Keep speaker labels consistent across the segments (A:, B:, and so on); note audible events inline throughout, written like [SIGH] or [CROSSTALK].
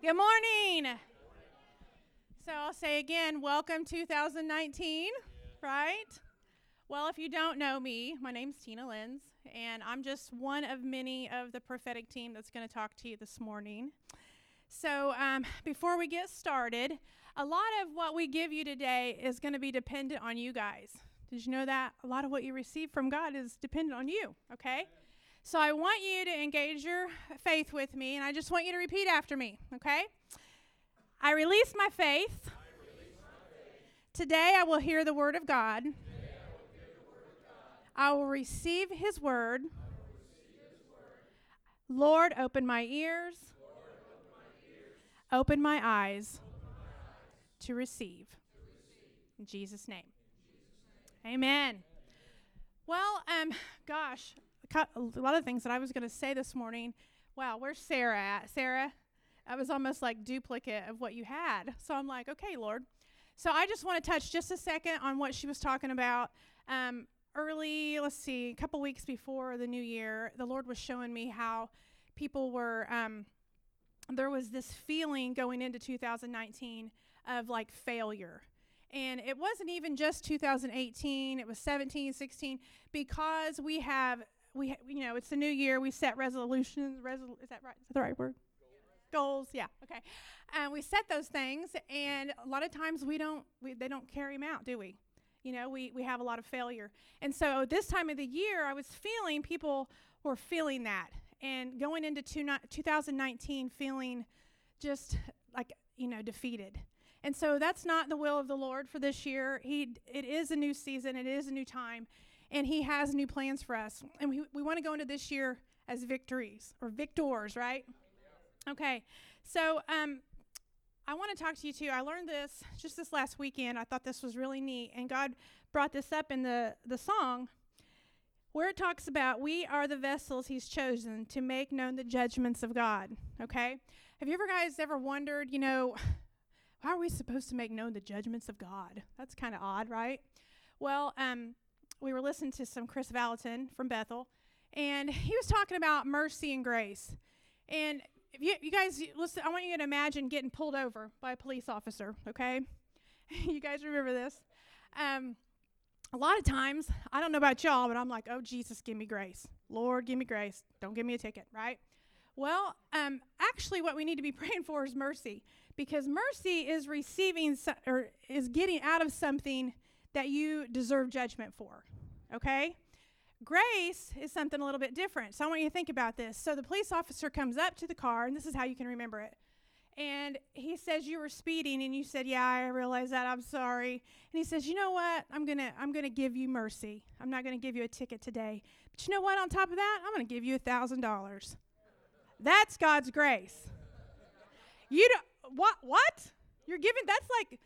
A: Good morning. So I'll say again, welcome 2019, right? Well, if you don't know me, my name's Tina Lenz, and I'm just one of many of the prophetic team that's going to talk to you this morning. So um, before we get started, a lot of what we give you today is going to be dependent on you guys. Did you know that? A lot of what you receive from God is dependent on you, okay? So I want you to engage your faith with me, and I just want you to repeat after me, okay? I release my faith. Today I will hear the word of God. I will receive his word. Lord, open my ears. Open my eyes to receive. In Jesus' name. Amen. Well, um, gosh, a lot of things that I was going to say this morning. Wow, where's Sarah at? Sarah, I was almost like duplicate of what you had. So I'm like, okay, Lord. So I just want to touch just a second on what she was talking about. Um, early, let's see, a couple weeks before the new year, the Lord was showing me how people were, um, there was this feeling going into 2019 of like failure. And it wasn't even just 2018, it was 17, 16, because we have we, you know, it's the new year. We set resolutions. Resol- is that right? Is that the right word? Goals. Yeah. Okay. And we set those things, and a lot of times we don't. We, they don't carry them out, do we? You know, we we have a lot of failure. And so this time of the year, I was feeling people were feeling that, and going into two, 2019, feeling just like you know defeated. And so that's not the will of the Lord for this year. He it is a new season. It is a new time and He has new plans for us. And we, we want to go into this year as victories or victors, right? Okay, so um, I want to talk to you too. I learned this just this last weekend. I thought this was really neat, and God brought this up in the, the song where it talks about we are the vessels He's chosen to make known the judgments of God. Okay, have you ever guys ever wondered, you know, how are we supposed to make known the judgments of God? That's kind of odd, right? Well, um, we were listening to some Kris Vallotton from Bethel, and he was talking about mercy and grace. And if you, you guys listen, I want you to imagine getting pulled over by a police officer. Okay, [LAUGHS] you guys remember this? Um, a lot of times, I don't know about y'all, but I'm like, oh Jesus, give me grace. Lord, give me grace. Don't give me a ticket, right? Well, um, actually, what we need to be [LAUGHS] praying for is mercy, because mercy is receiving so, or is getting out of something that you deserve judgment for. Okay? Grace is something a little bit different. So I want you to think about this. So the police officer comes up to the car, and this is how you can remember it. And he says you were speeding, and you said, "Yeah, I realize that. I'm sorry." And he says, "You know what? I'm gonna I'm gonna give you mercy. I'm not gonna give you a ticket today. But you know what? On top of that, I'm gonna give you a thousand dollars. That's God's grace. You don't what what? You're giving that's like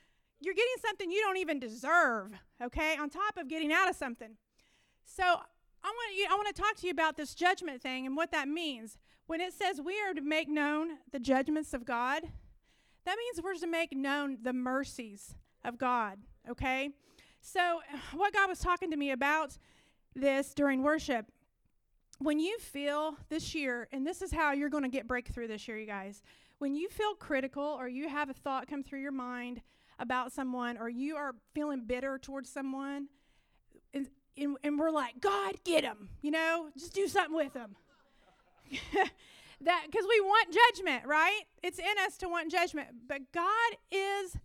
A: you're getting something you don't even deserve, okay? On top of getting out of something. So I want you I want to talk to you about this judgment thing and what that means. When it says we are to make known the judgments of God, that means we're to make known the mercies of God, okay? So [SIGHS] what God was talking to me about this during worship when you feel this year, and this is how you're going to get breakthrough this year, you guys. When you feel critical or you have a thought come through your mind about someone or you are feeling bitter towards someone and, and, and we're like god get him you know? Just do something with him [LAUGHS] that because we want judgment right? It's in us to want judgment. But god is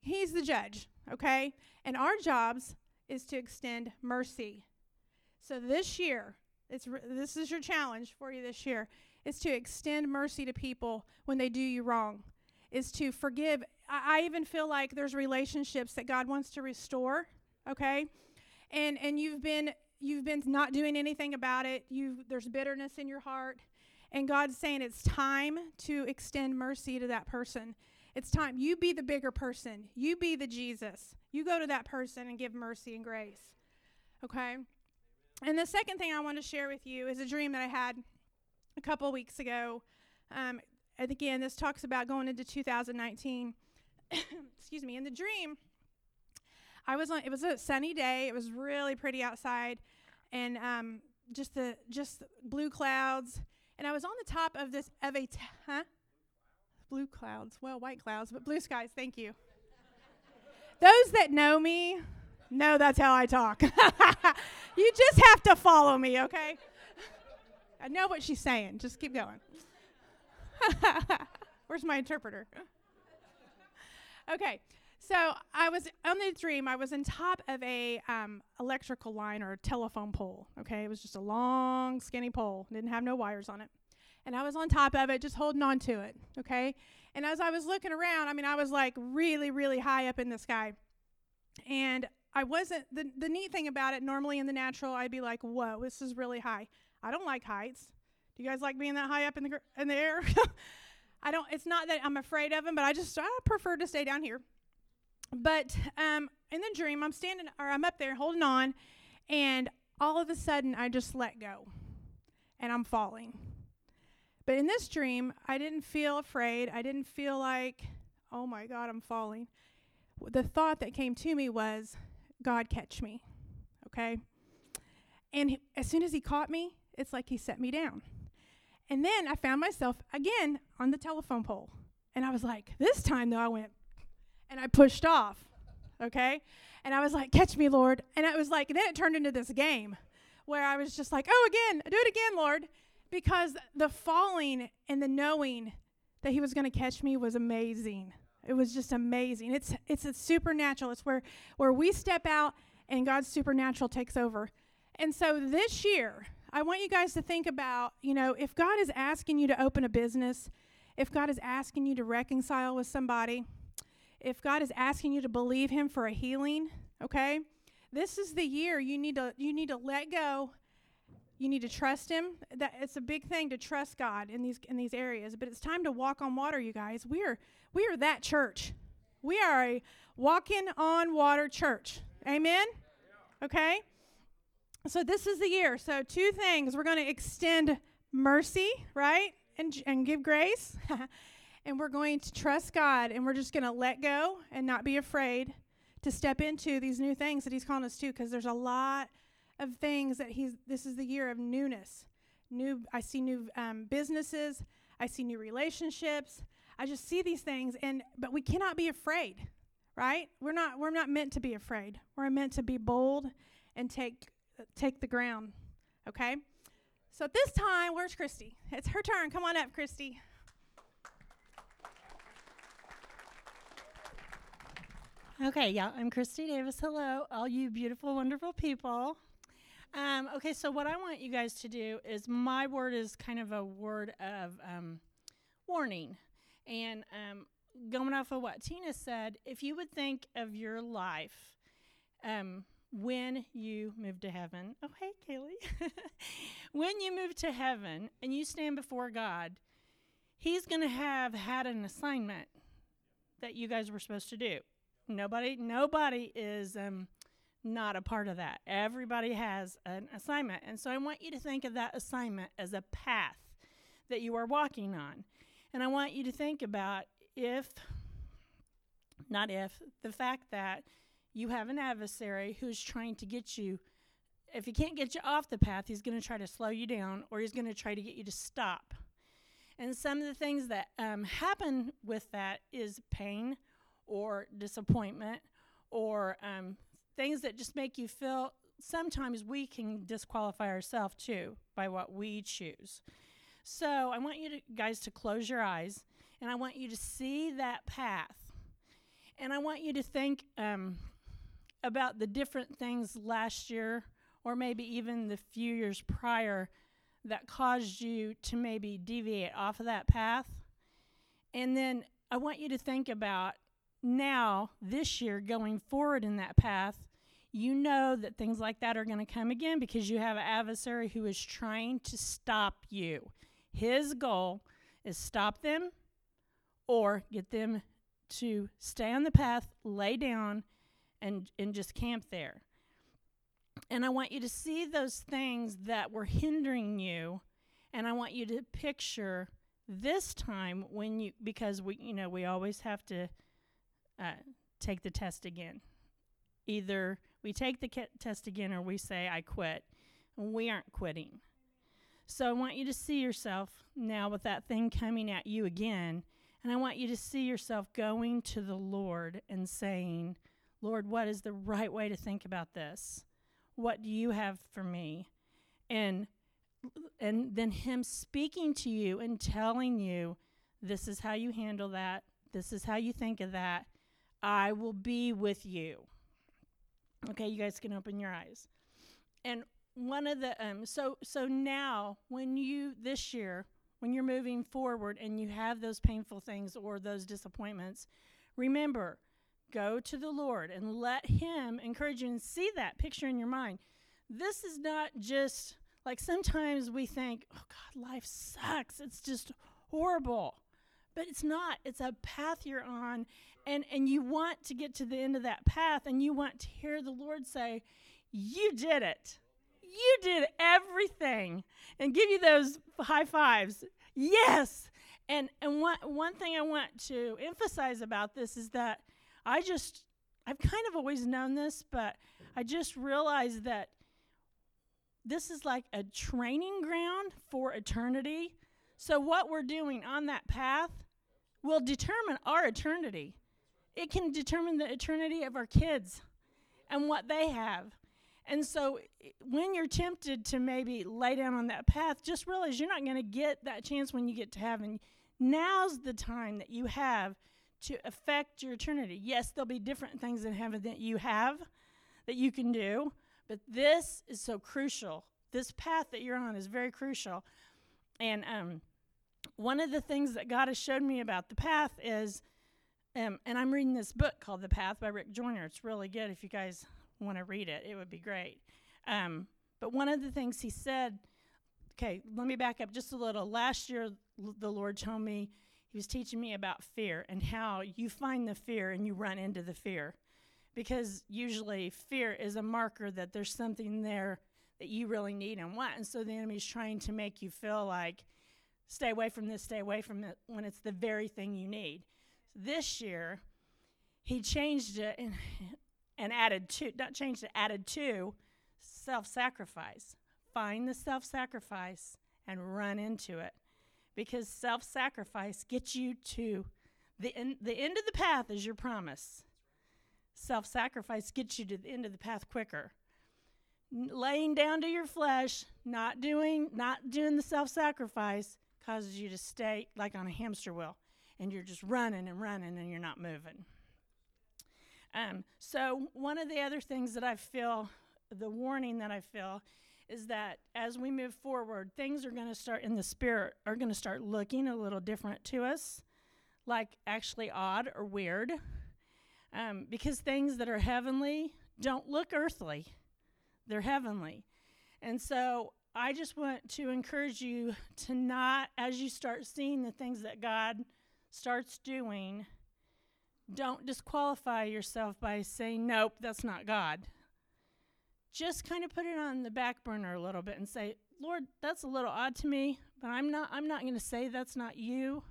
A: he's the judge okay? And our jobs is to extend mercy. So this year it's this is your challenge for you this year is to extend mercy to people when they do you wrong is to forgive. I, I even feel like there's relationships that God wants to restore, okay? And and you've been you've been not doing anything about it. You there's bitterness in your heart. And God's saying it's time to extend mercy to that person. It's time. You be the bigger person. You be the Jesus. You go to that person and give mercy and grace. Okay? And the second thing I want to share with you is a dream that I had a couple weeks ago. Um, and again, this talks about going into 2019. [COUGHS] Excuse me. In the dream, I was on. It was a sunny day. It was really pretty outside, and um, just the just blue clouds. And I was on the top of this of a t- huh? blue clouds. Well, white clouds, but blue skies. Thank you. Those that know me know that's how I talk. [LAUGHS] you just have to follow me, okay? I know what she's saying. Just keep going. [LAUGHS] Where's my interpreter? Okay. So I was on the dream. I was on top of a um, electrical line or a telephone pole. Okay, it was just a long, skinny pole. Didn't have no wires on it, and I was on top of it, just holding on to it. Okay, and as I was looking around, I mean, I was like really, really high up in the sky, and I wasn't. the The neat thing about it, normally in the natural, I'd be like, "Whoa, this is really high." I don't like heights. Do you guys like being that high up in the gr- in the air? [LAUGHS] I don't. It's not that I'm afraid of them, but I just I prefer to stay down here. But um, in the dream, I'm standing or I'm up there holding on, and all of a sudden I just let go, and I'm falling. But in this dream, I didn't feel afraid. I didn't feel like, oh my God, I'm falling. The thought that came to me was, God, catch me. Okay? And he, as soon as he caught me, it's like he set me down. And then I found myself again on the telephone pole. And I was like, this time though, I went, and I pushed off. Okay? And I was like, catch me, Lord. And it was like, and then it turned into this game where I was just like, oh, again, do it again, Lord. Because the falling and the knowing that He was going to catch me was amazing. It was just amazing. It's it's a supernatural. It's where where we step out and God's supernatural takes over. And so this year, I want you guys to think about, you know, if God is asking you to open a business, if God is asking you to reconcile with somebody, if God is asking you to believe him for a healing, okay? This is the year you need to you need to let go. You need to trust him. That it's a big thing to trust God in these in these areas, but it's time to walk on water, you guys. We are we are that church. We are a walking on water church. Amen. Okay? So this is the year. So two things. We're going to extend mercy, right? And and give grace. [LAUGHS] and we're going to trust God and we're just going to let go and not be afraid to step into these new things that He's calling us to because there's a lot of things that He's, this is the year of newness. New, I see new um, businesses, I see new relationships. I just see these things, and but we cannot be afraid, right? We're not we're not meant to be afraid. We're meant to be bold and take take the ground. Okay. So at this time, where's Christy? It's her turn. Come on up, Christy.
B: Okay, yeah, I'm Christy Davis. Hello, all you beautiful, wonderful people. Um, okay, so what I want you guys to do is my word is kind of a word of um, warning. And um, going off of what Tina said, if you would think of your life um, when you move to heaven, oh, hey, Kaylee. [LAUGHS] when you move to heaven and you stand before God, He's going to have had an assignment that you guys were supposed to do Nobody, nobody is um, not a part of that. Everybody has an assignment, and so I want you to think of that assignment as a path that you are walking on, and I want you to think about if, not if, the fact that you have an adversary who's trying to get you. If he can't get you off the path, he's going to try to slow you down, or he's going to try to get you to stop. And some of the things that um, happen with that is pain or disappointment or um, things that just make you feel sometimes we can disqualify ourselves too by what we choose. So I want you to, guys to close your eyes and I want you to see that path. And I want you to think um, about the different things last year or maybe even the few years prior that caused you to maybe deviate off of that path. And then I want you to think about now, this year, going forward in that path, you know that things like that are going to come again because you have an adversary who is trying to stop you. His goal is stop them or get them to stay on the path, lay down, and, and just camp there. And I want you to see those things that were hindering you, and I want you to picture this time when you, because we, you know, we always have to uh, take the test again. Either we take the test again or we say, I quit. And we aren't quitting. So I want you to see yourself now with that thing coming at you again. And I want you to see yourself going to the Lord and saying, Lord, what is the right way to think about this? What do you have for me? And and then him speaking to you and telling you this is how you handle that, this is how you think of that. I will be with you. Okay, you guys can open your eyes. And one of the um so so now when you this year when you're moving forward and you have those painful things or those disappointments, remember, go to the Lord and let him encourage you and see that picture in your mind. This is not just like sometimes we think, "Oh god, life sucks. It's just horrible." But it's not. It's a path you're on and and you want to get to the end of that path and you want to hear the Lord say, "You did it." you did everything and give you those high fives. Yes. And and one one thing I want to emphasize about this is that I just I've kind of always known this, but I just realized that this is like a training ground for eternity. So what we're doing on that path will determine our eternity. It can determine the eternity of our kids and what they have. And so eh, when you're tempted to maybe lay down on that path, just realize you're not going to get that chance when you get to heaven. Now's the time that you have to affect your eternity. Yes, there'll be different things in heaven that you have that you can do, but this is so crucial. This path that you're on is very crucial. And um, one of the things that God has showed me about the path is, um, and I'm reading this book called The Path by Rick Joyner. It's really good if you guys want to read it, it would be great. Um, but one of the things he said, okay, let me back up just a little. Last year, l- the Lord told me, He was teaching me about fear and how you find the fear and you run into the fear. Because usually fear is a marker that there's something there that you really need and want. And so the enemy's trying to make you feel like, stay away from this, stay away from it, when it's the very thing you need. This year, he changed it and and added to, not changed it, added to self sacrifice. Find the self sacrifice and run into it. Because self sacrifice gets you to the end, the end of the path is your promise. Self sacrifice gets you to the end of the path quicker. N- laying down to your flesh, not doing not doing the self sacrifice causes you to stay like on a hamster wheel and you're just running and running and you're not moving. Um, so, one of the other things that I feel, the warning that I feel, is that as we move forward, things are going to start in the spirit, are going to start looking a little different to us, like actually odd or weird. Um, because things that are heavenly don't look earthly, they're heavenly. And so, I just want to encourage you to not, as you start seeing the things that God starts doing, don't disqualify yourself by saying, nope, that's not God. Just kind of put it on the back burner a little bit and say, Lord, that's a little odd to me, but I'm not I'm not going to say that's not you.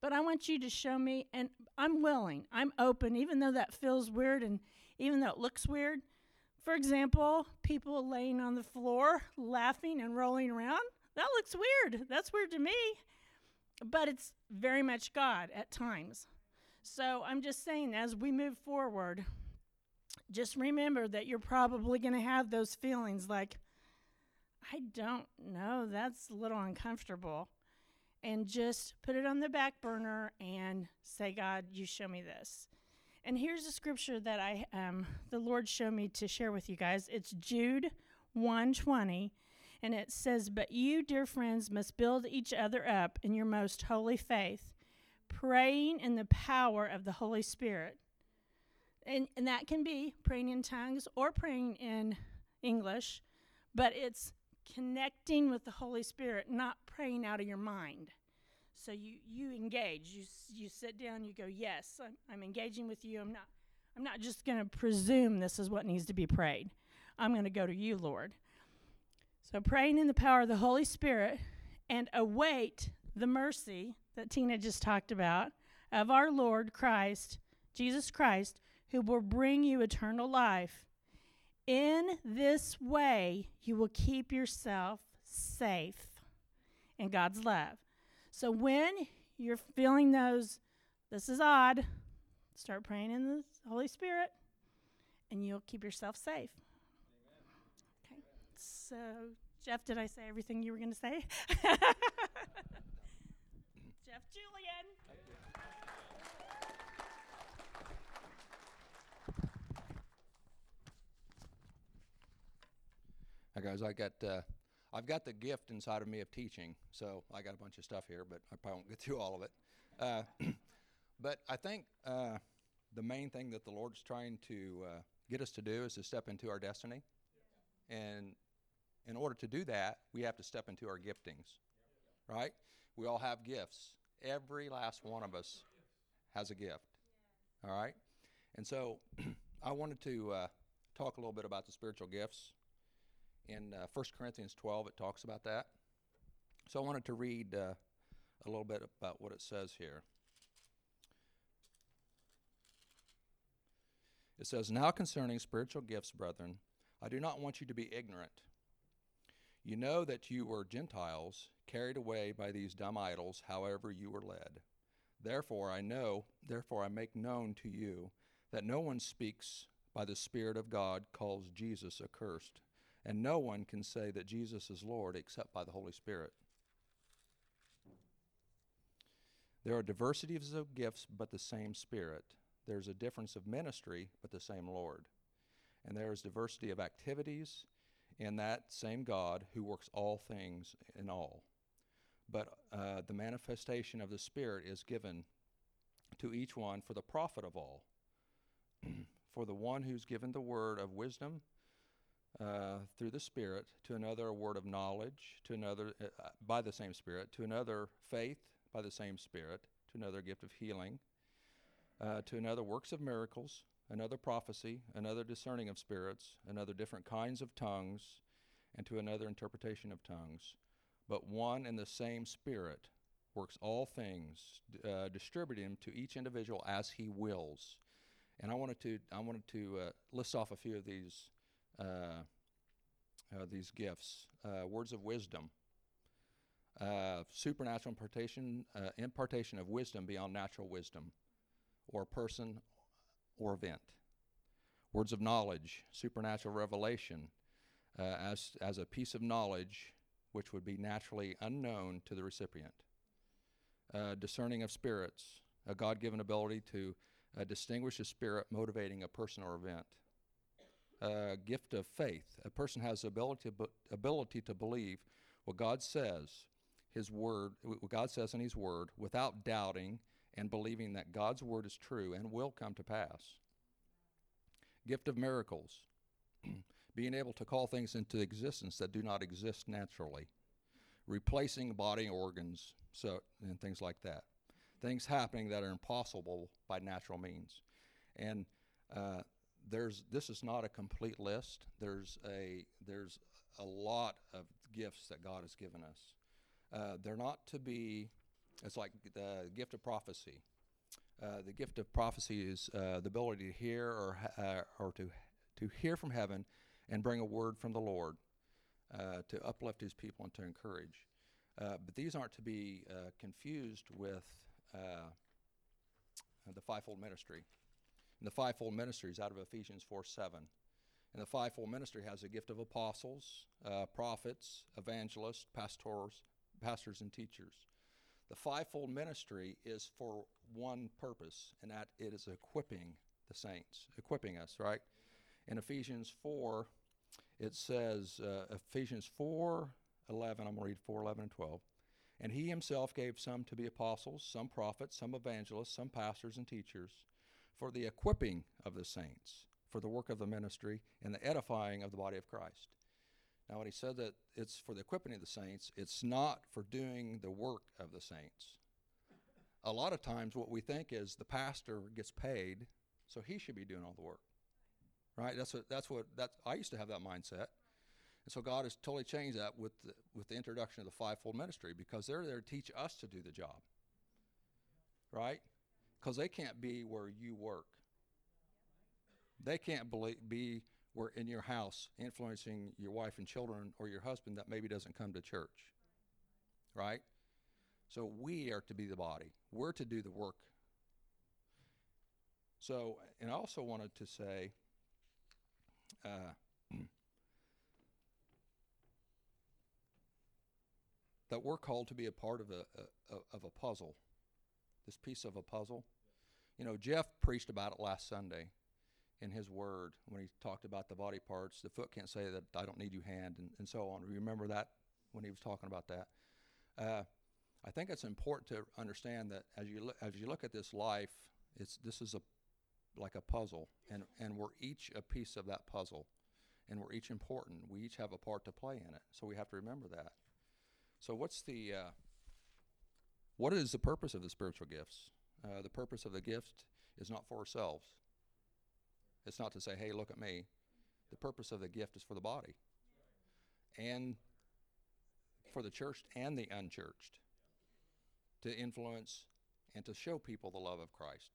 B: But I want you to show me and I'm willing. I'm open even though that feels weird and even though it looks weird. For example, people laying on the floor laughing and rolling around. That looks weird. That's weird to me. But it's very much God at times. So I'm just saying, as we move forward, just remember that you're probably going to have those feelings like, I don't know, that's a little uncomfortable. And just put it on the back burner and say, God, you show me this. And here's a scripture that I um, the Lord showed me to share with you guys. It's Jude 120, and it says, But you, dear friends, must build each other up in your most holy faith praying in the power of the Holy Spirit. And, and that can be praying in tongues or praying in English, but it's connecting with the Holy Spirit, not praying out of your mind. So you, you engage. You, you sit down, you go, Yes, I'm, I'm engaging with you. I'm not, I'm not just going to presume this is what needs to be prayed. I'm going to go to you, Lord. So praying in the power of the Holy Spirit and await the mercy that Tina just talked about of our Lord Christ, Jesus Christ, who will bring you eternal life. In this way, you will keep yourself safe in God's love. So when you're feeling those, this is odd, start praying in the Holy Spirit and you'll keep yourself safe. Okay. So, Jeff, did I say everything you were going to say? [LAUGHS] Jeff Julian.
C: Guys, I got uh, I've got the gift inside of me of teaching, so I got a bunch of stuff here, but I probably won't get through all of it. Uh, [CLEARS THROAT] but I think uh, the main thing that the Lord's trying to uh, get us to do is to step into our destiny, and in order to do that, we have to step into our giftings, right? We all have gifts. Every last one of us has a gift. All right, and so [CLEARS THROAT] I wanted to uh, talk a little bit about the spiritual gifts in uh, 1 Corinthians 12, it talks about that. So I wanted to read uh, a little bit about what it says here. It says, Now concerning spiritual gifts, brethren, I do not want you to be ignorant. You know that you were Gentiles, carried away by these dumb idols, however you were led. Therefore I know, therefore I make known to you, that no one speaks by the Spirit of God calls Jesus accursed and no one can say that Jesus is Lord except by the Holy Spirit. There are diversities of gifts, but the same Spirit. There's a difference of ministry, but the same Lord. And there is diversity of activities in that same God who works all things in all. But uh, the manifestation of the Spirit is given to each one for the profit of all. [CLEARS THROAT] for the one who's given the word of wisdom, uh, through the Spirit, to another a word of knowledge, to another uh, uh, by the same Spirit, to another faith by the same Spirit, to another gift of healing, uh, to another works of miracles, another prophecy, another discerning of spirits, another different kinds of tongues, and to another interpretation of tongues. But one and the same Spirit works all things, uh, distributing to each individual as He wills. And I wanted to I wanted to uh, list off a few of these uh, uh, these gifts uh, words of wisdom, supernatural impartation, impartation of wisdom beyond natural wisdom, or person or event. Words of knowledge, supernatural revelation, as, as a piece of knowledge which would be naturally unknown to the recipient. Uh, discerning of spirits, a God given ability to uh, distinguish a spirit motivating a person or event gift of faith. A person has the ability, ability to believe what God says, His Word, what God says in His Word, without doubting and believing that God's Word is true and will come to pass. Gift of miracles, [CLEARS THROAT] being able to call things into existence that do not exist naturally, replacing body organs, so and things like that. Things happening that are impossible by natural means, and uh, there's this is not a complete list. There's a there's a lot of gifts that God has given us. Uh, they're not to be. It's like the gift of prophecy. Uh, the gift of prophecy is uh, the ability to hear or uh, or to to hear from heaven and bring a word from the Lord uh, to uplift His people and to encourage. Uh, but these aren't to be confused with the fivefold ministry the fivefold ministries out of Ephesians 4 7. And the fivefold ministry has a gift of apostles, uh, prophets, evangelists, pastors, pastors, and teachers. The fivefold ministry is for one purpose, and that it is equipping the saints, equipping us, right? In Ephesians 4, it says, uh, Ephesians 4 11, I'm going to read 4 11 and 12. And he himself gave some to be apostles, some prophets, some evangelists, some pastors and teachers for the equipping of the saints, for the work of the ministry, and the edifying of the body of Christ. Now, when he said that it's for the equipping of the saints, it's not for doing the work of the saints. A lot of times, what we think is the pastor gets paid, so he should be doing all the work. Right? That's what. That's what. That's. I used to have that mindset, and so God has totally changed that with the, with the introduction of the fivefold ministry because they're there to teach us to do the job. Right? Because they can't be where you work. They can't be where in your house influencing your wife and children or your husband that maybe doesn't come to church. Right? So we are to be the body. We're to do the work. So, and I also wanted to say, uh, [CLEARS THROAT] that we're called to be a part of a, a, a, of a puzzle, this piece of a puzzle. You know, Jeff preached about it last Sunday in his word when he talked about the body parts. The foot can't say that I don't need you hand and, and so on. Remember that when he was talking about that? Uh, I think it's important to understand that as you look, as you look at this life, it's this is a like a puzzle, and and we're each a piece of that puzzle, and we're each important. We each have a part to play in it, so we have to remember that. So, what's the uh, what is the purpose of the spiritual gifts? Uh, the purpose of the gift is not for ourselves. It's not to say, "Hey, look at me." The purpose of the gift is for the body, and for the church and the unchurched to influence and to show people the love of Christ.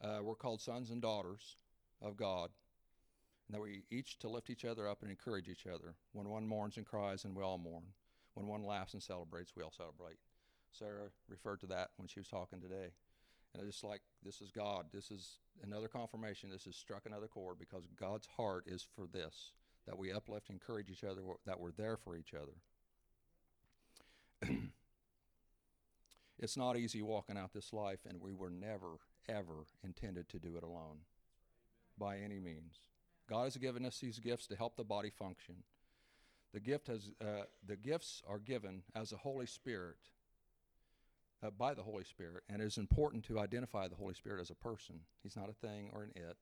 C: Uh, we're called sons and daughters of God, and that we each to lift each other up and encourage each other. When one mourns and cries, and we all mourn. When one laughs and celebrates, we all celebrate. Sarah referred to that when she was talking today. And it's just like, this is God. This is another confirmation. This has struck another chord because God's heart is for this that we uplift, encourage each other, that we're there for each other. [CLEARS THROAT] it's not easy walking out this life, and we were never, ever intended to do it alone by any means. God has given us these gifts to help the body function. The gift has uh, the gifts are given as the Holy Spirit uh, by the Holy Spirit, and it is important to identify the Holy Spirit as a person. He's not a thing or an it.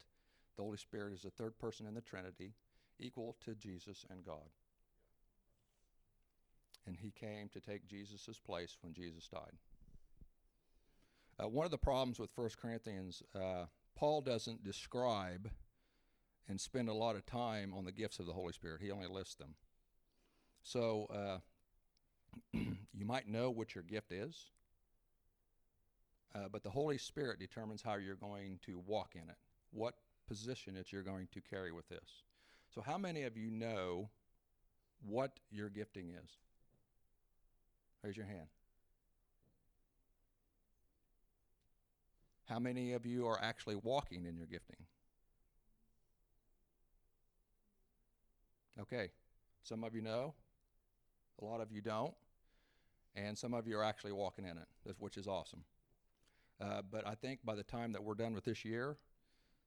C: The Holy Spirit is the third person in the Trinity, equal to Jesus and God. And he came to take Jesus' place when Jesus died. Uh, one of the problems with 1 Corinthians, uh, Paul doesn't describe and spend a lot of time on the gifts of the Holy Spirit. He only lists them. So uh, [CLEARS THROAT] you might know what your gift is, uh, but the Holy Spirit determines how you're going to walk in it, what position that you're going to carry with this. So, how many of you know what your gifting is? Raise your hand. How many of you are actually walking in your gifting? Okay, some of you know, a lot of you don't, and some of you are actually walking in it, which is awesome. Uh, but I think by the time that we're done with this year,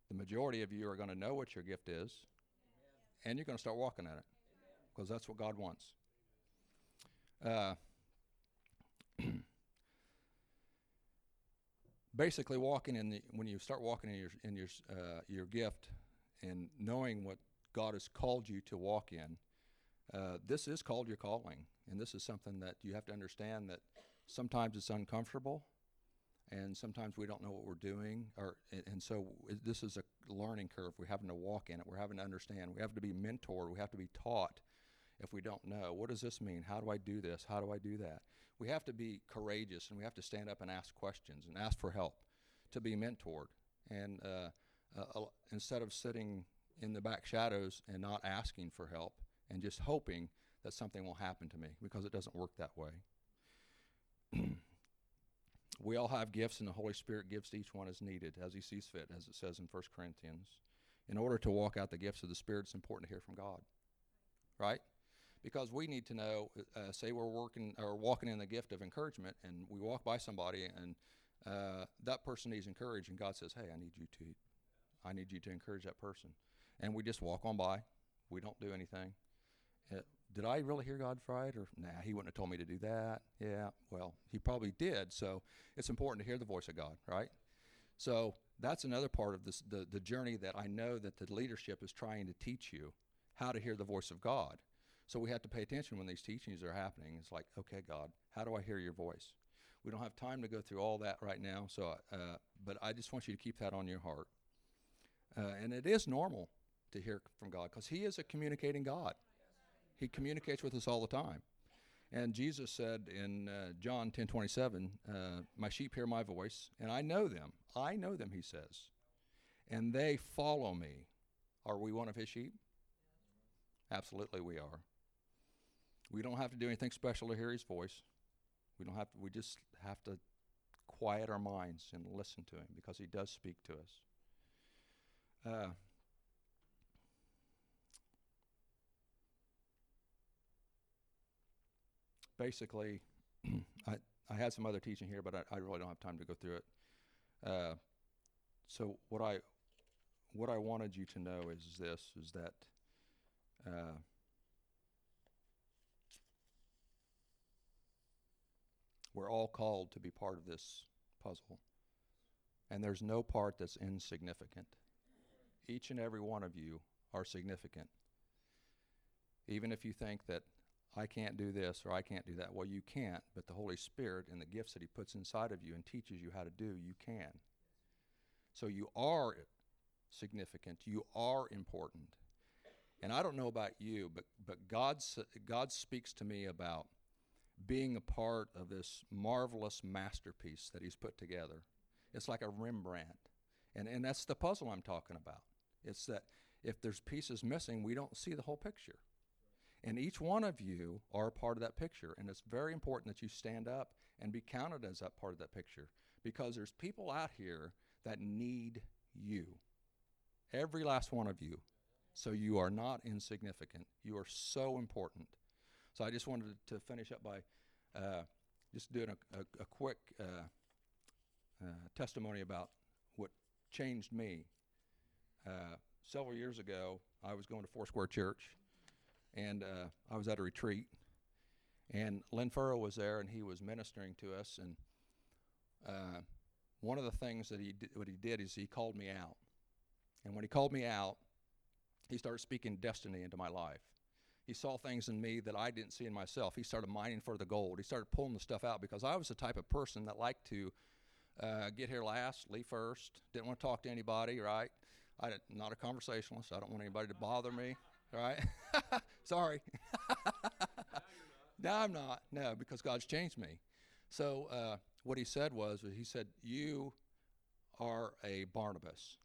C: the majority of you are going to know what your gift is, and you're going to start walking in it because that's what God wants. Uh, [CLEARS THROAT] basically, walking in the when you start walking in your in your uh, your gift and knowing what God has called you to walk in, uh, this is called your calling, and this is something that you have to understand that sometimes it's uncomfortable, and sometimes we don't know what we're doing, or and, so this is a learning curve. We're having to walk in it. We're having to understand. We have to be mentored. We have to be taught. If we don't know, what does this mean? How do I do this? How do I do that? We have to be courageous, and we have to stand up and ask questions and ask for help to be mentored. And uh, uh, instead of sitting in the back shadows and not asking for help and just hoping that something will happen to me because it doesn't work that way. We all have gifts, and the Holy Spirit gives to each one as needed, as He sees fit, as it says in 1 Corinthians. In order to walk out the gifts of the Spirit, it's important to hear from God, right? Because we need to know. Uh, say we're working or walking in the gift of encouragement, and we walk by somebody, and uh, that person needs encouragement, and God says, "Hey, I need you to, I need you to encourage that person," and we just walk on by. We don't do anything. Did I really hear God right? Or, nah, he wouldn't have told me to do that. Yeah, well, he probably did. So it's important to hear the voice of God, right? So that's another part of this, the, the journey that I know that the leadership is trying to teach you how to hear the voice of God. So we have to pay attention when these teachings are happening. It's like, okay, God, how do I hear your voice? We don't have time to go through all that right now. So, uh, but I just want you to keep that on your heart. Uh, and it is normal to hear from God because He is a communicating God. He communicates with us all the time. And Jesus said in uh, John 10 27, uh, My sheep hear my voice, and I know them. I know them, he says. And they follow me. Are we one of his sheep? Absolutely, we are. We don't have to do anything special to hear his voice. We don't have to, we just have to quiet our minds and listen to him because he does speak to us. Uh, basically, [CLEARS THROAT] I, I had some other teaching here, but I, I really don't have time to go through it. Uh, so what I what I wanted you to know is this: is that uh, we're all called to be part of this puzzle, and there's no part that's insignificant. Each and every one of you are significant. Even if you think that I can't do this or I can't do that. Well, you can't, but the Holy Spirit and the gifts that He puts inside of you and teaches you how to do, you can. So you are significant. You are important. And I don't know about you, but, but God, God speaks to me about being a part of this marvelous masterpiece that He's put together. It's like a Rembrandt. And, and that's the puzzle I'm talking about. It's that if there's pieces missing, we don't see the whole picture. And each one of you are a part of that picture. And it's very important that you stand up and be counted as that part of that picture because there's people out here that need you. Every last one of you. So you are not insignificant. You are so important. So I just wanted to finish up by uh, just doing a, a, a quick uh, uh, testimony about what changed me. Uh, several years ago, I was going to Foursquare Church and uh, I was at a retreat, and Lynn Furrow was there, and he was ministering to us. And uh, one of the things that he did, what he did is he called me out, and when he called me out, he started speaking destiny into my life. He saw things in me that I didn't see in myself. He started mining for the gold. He started pulling the stuff out because I was the type of person that liked to uh, get here last, leave first, didn't want to talk to anybody, right? I'm not a conversationalist. I don't want anybody to bother me right? [LAUGHS] Sorry. no, I'm not. No, because God's changed me. So uh, what he said was, he said, "You are a Barnabas,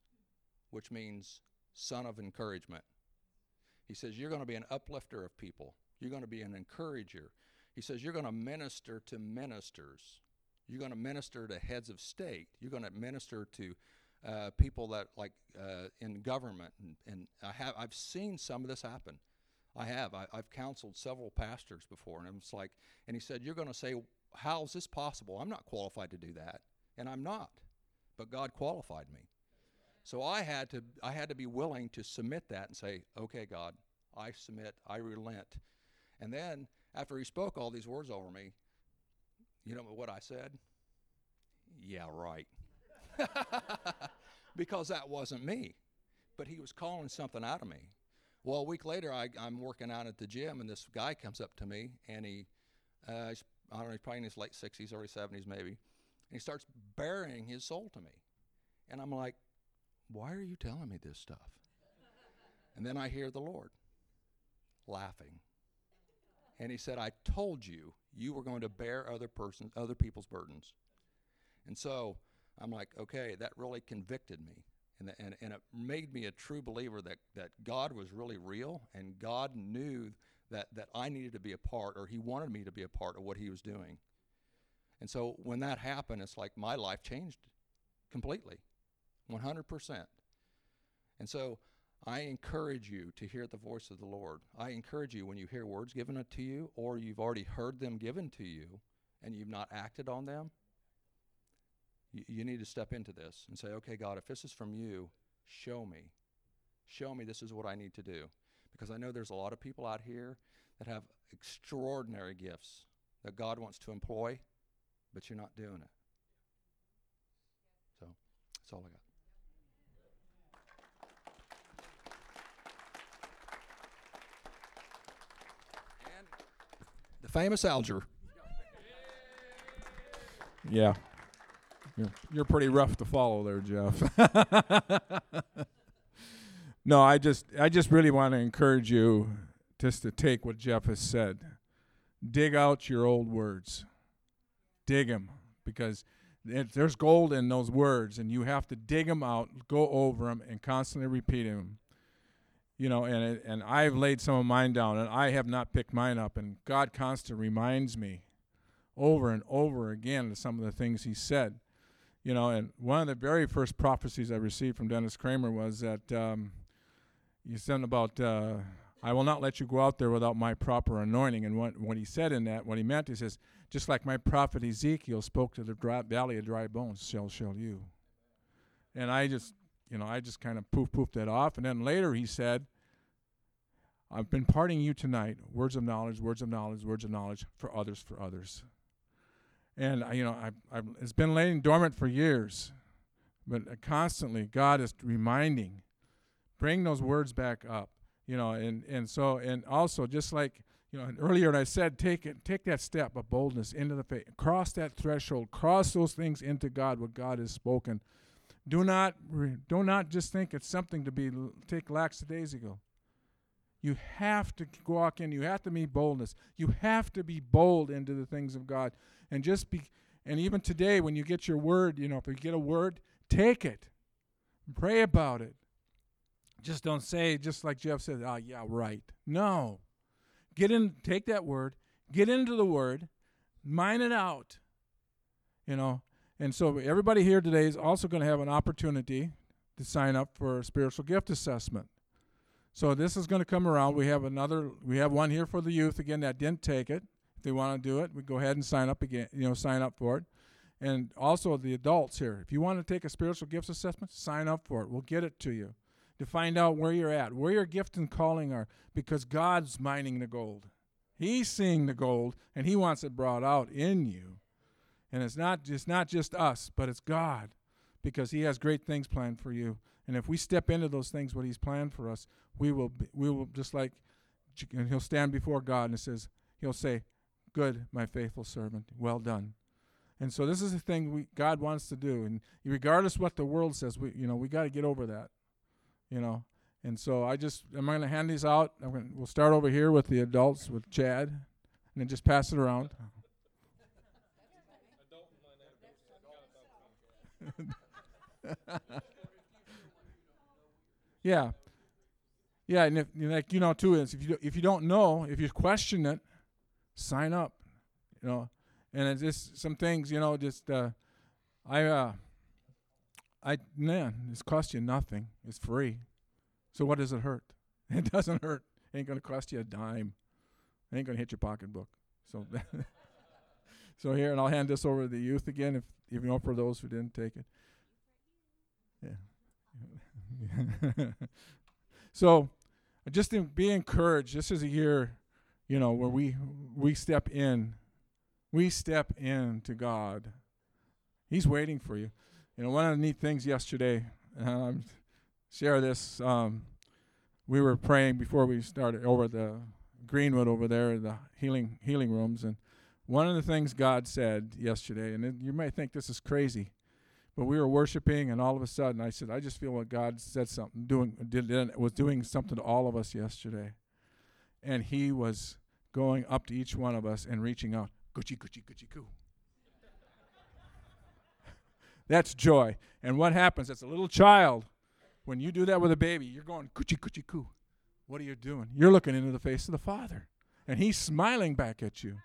C: which means son of encouragement." He says, "You're going to be an uplifter of people. You're going to be an encourager." He says, "You're going to minister to ministers. You're going to minister to heads of state. You're going to minister to uh, people that like uh, in government, and, and, I have I've seen some of this happen. I have. I, have counseled several pastors before, and it's like, and he said, "You're going to say, how is this possible? I'm not qualified to do that, and I'm not, but God qualified me." So I had to I had to be willing to submit that and say, "Okay, God, I submit. I relent." And then after he spoke all these words over me, you know what I said? Yeah, right. [LAUGHS] because that wasn't me. But he was calling something out of me. Well, a week later, I, am working out at the gym, and this guy comes up to me, and he, uh, I don't know, he's probably in his late 60s, early 70s maybe, and he starts burying his soul to me. And I'm like, why are you telling me this stuff? and then I hear the Lord laughing. And he said, I told you you were going to bear other persons, other people's burdens. And so I'm like, okay, that really convicted me. And, and, and it made me a true believer that, that God was really real and God knew that, that I needed to be a part or He wanted me to be a part of what He was doing. And so when that happened, it's like my life changed completely, 100%. And so I encourage you to hear the voice of the Lord. I encourage you when you hear words given to you or you've already heard them given to you and you've not acted on them, you, need to step into this and say, okay, God, if this is from you, show me. Show me this is what I need to do. Because I know there's a lot of people out here that have extraordinary gifts that God wants to employ, but you're not doing it. So that's all I got. The famous Alger.
D: Yeah. You're, you're pretty rough to follow there, Jeff. [LAUGHS] no, I just I just really want to encourage you just to take what Jeff has said. Dig out your old words. Dig them because it, there's gold in those words and you have to dig them out, go over them and constantly repeat them. You know, and it, and I've laid some of mine down and I have not picked mine up and God constantly reminds me over and over again of some of the things he said. You know, and one of the very first prophecies I received from Dennis Cramer was that um, he said about, uh, I will not let you go out there without my proper anointing. And what, what he said in that, what he meant, he says, just like my prophet Ezekiel spoke to the dry valley of dry bones, shall shall you. And I just, you know, I just kind of poof poofed that off. And then later he said, I've been parting you tonight, words of knowledge, words of knowledge, words of knowledge for others, for others. And you know, I, I, it's been laying dormant for years, but uh, constantly God is reminding, bring those words back up. You know, and and so and also just like you know earlier I said, take it, take that step of boldness into the faith, cross that threshold, cross those things into God, what God has spoken. Do not re, do not just think it's something to be take lackadaisical. You have to walk in. You have to be boldness. You have to be bold into the things of God. And just be, and even today, when you get your word, you know, if you get a word, take it. Pray about it. Just don't say, just like Jeff said, oh, yeah, right. No. Get in, take that word, get into the word, mine it out. You know, and so everybody here today is also going to have an opportunity to sign up for a spiritual gift assessment. So this is going to come around. We have another. We have one here for the youth again that didn't take it. If they want to do it, we go ahead and sign up again. You know, sign up for it. And also the adults here. If you want to take a spiritual gifts assessment, sign up for it. We'll get it to you to find out where you're at, where your gift and calling are, because God's mining the gold. He's seeing the gold, and He wants it brought out in you. And it's not it's not just us, but it's God, because He has great things planned for you. And if we step into those things, what He's planned for us, we will be, we will just like, and He'll stand before God and it says He'll say, "Good, my faithful servant, well done." And so this is the thing we God wants to do, and regardless what the world says, we you know we got to get over that, you know. And so I just I'm going to hand these out. I'm going we'll start over here with the adults with Chad, and then just pass it around. [LAUGHS] [LAUGHS] yeah, yeah, and if like you know too is if you if you don't know if you question it, sign up, you know, and it's just some things you know just uh, I uh, I man it's cost you nothing it's free, so what does it hurt? [LAUGHS] It doesn't hurt. It ain't gonna cost you a dime. It ain't gonna hit your pocketbook. So [LAUGHS] so here and I'll hand this over to the youth again if you know for those who didn't take it. Yeah. [LAUGHS] so just be encouraged. This is a year, you know, where we we step in, we step in to God. He's waiting for you. You know, one of the neat things yesterday, um, share this. Um, we were praying before we started over the Greenwood over there, the healing healing rooms, and one of the things God said yesterday, and it, you may think this is crazy, but we were worshiping, and all of a sudden, I said, "I just feel what God said something doing did was doing something to all of us yesterday," and He was going up to each one of us and reaching out, "Gucci, Gucci, Gucci, coo." That's joy. And what happens as a little child, when you do that with a baby, you're going "Gucci, Gucci, coo." What are you doing? You're looking into the face of the Father, and He's smiling back at you.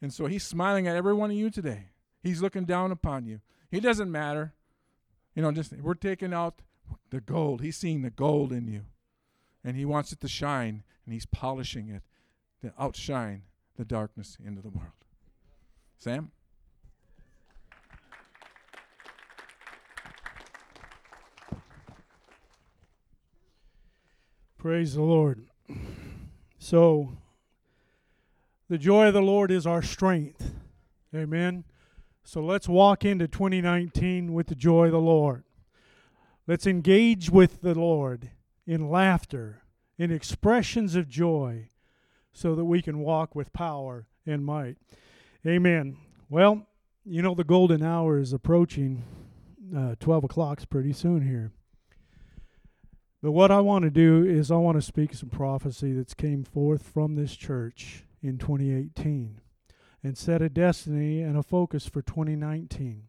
D: And so He's smiling at every one of you today. He's looking down upon you. He doesn't matter. You know, just we're taking out the gold. He's seeing the gold in you. And he wants it to shine, and he's polishing it to outshine the darkness into the world. Sam?
E: Praise the Lord. So, the joy of the Lord is our strength. Amen. So let's walk into 2019 with the joy of the Lord. Let's engage with the Lord in laughter, in expressions of joy, so that we can walk with power and might. Amen. Well, you know, the golden hour is approaching. Uh, 12 o'clock's pretty soon here. But what I want to do is I want to speak some prophecy that's came forth from this church in 2018 and set a destiny and a focus for 2019.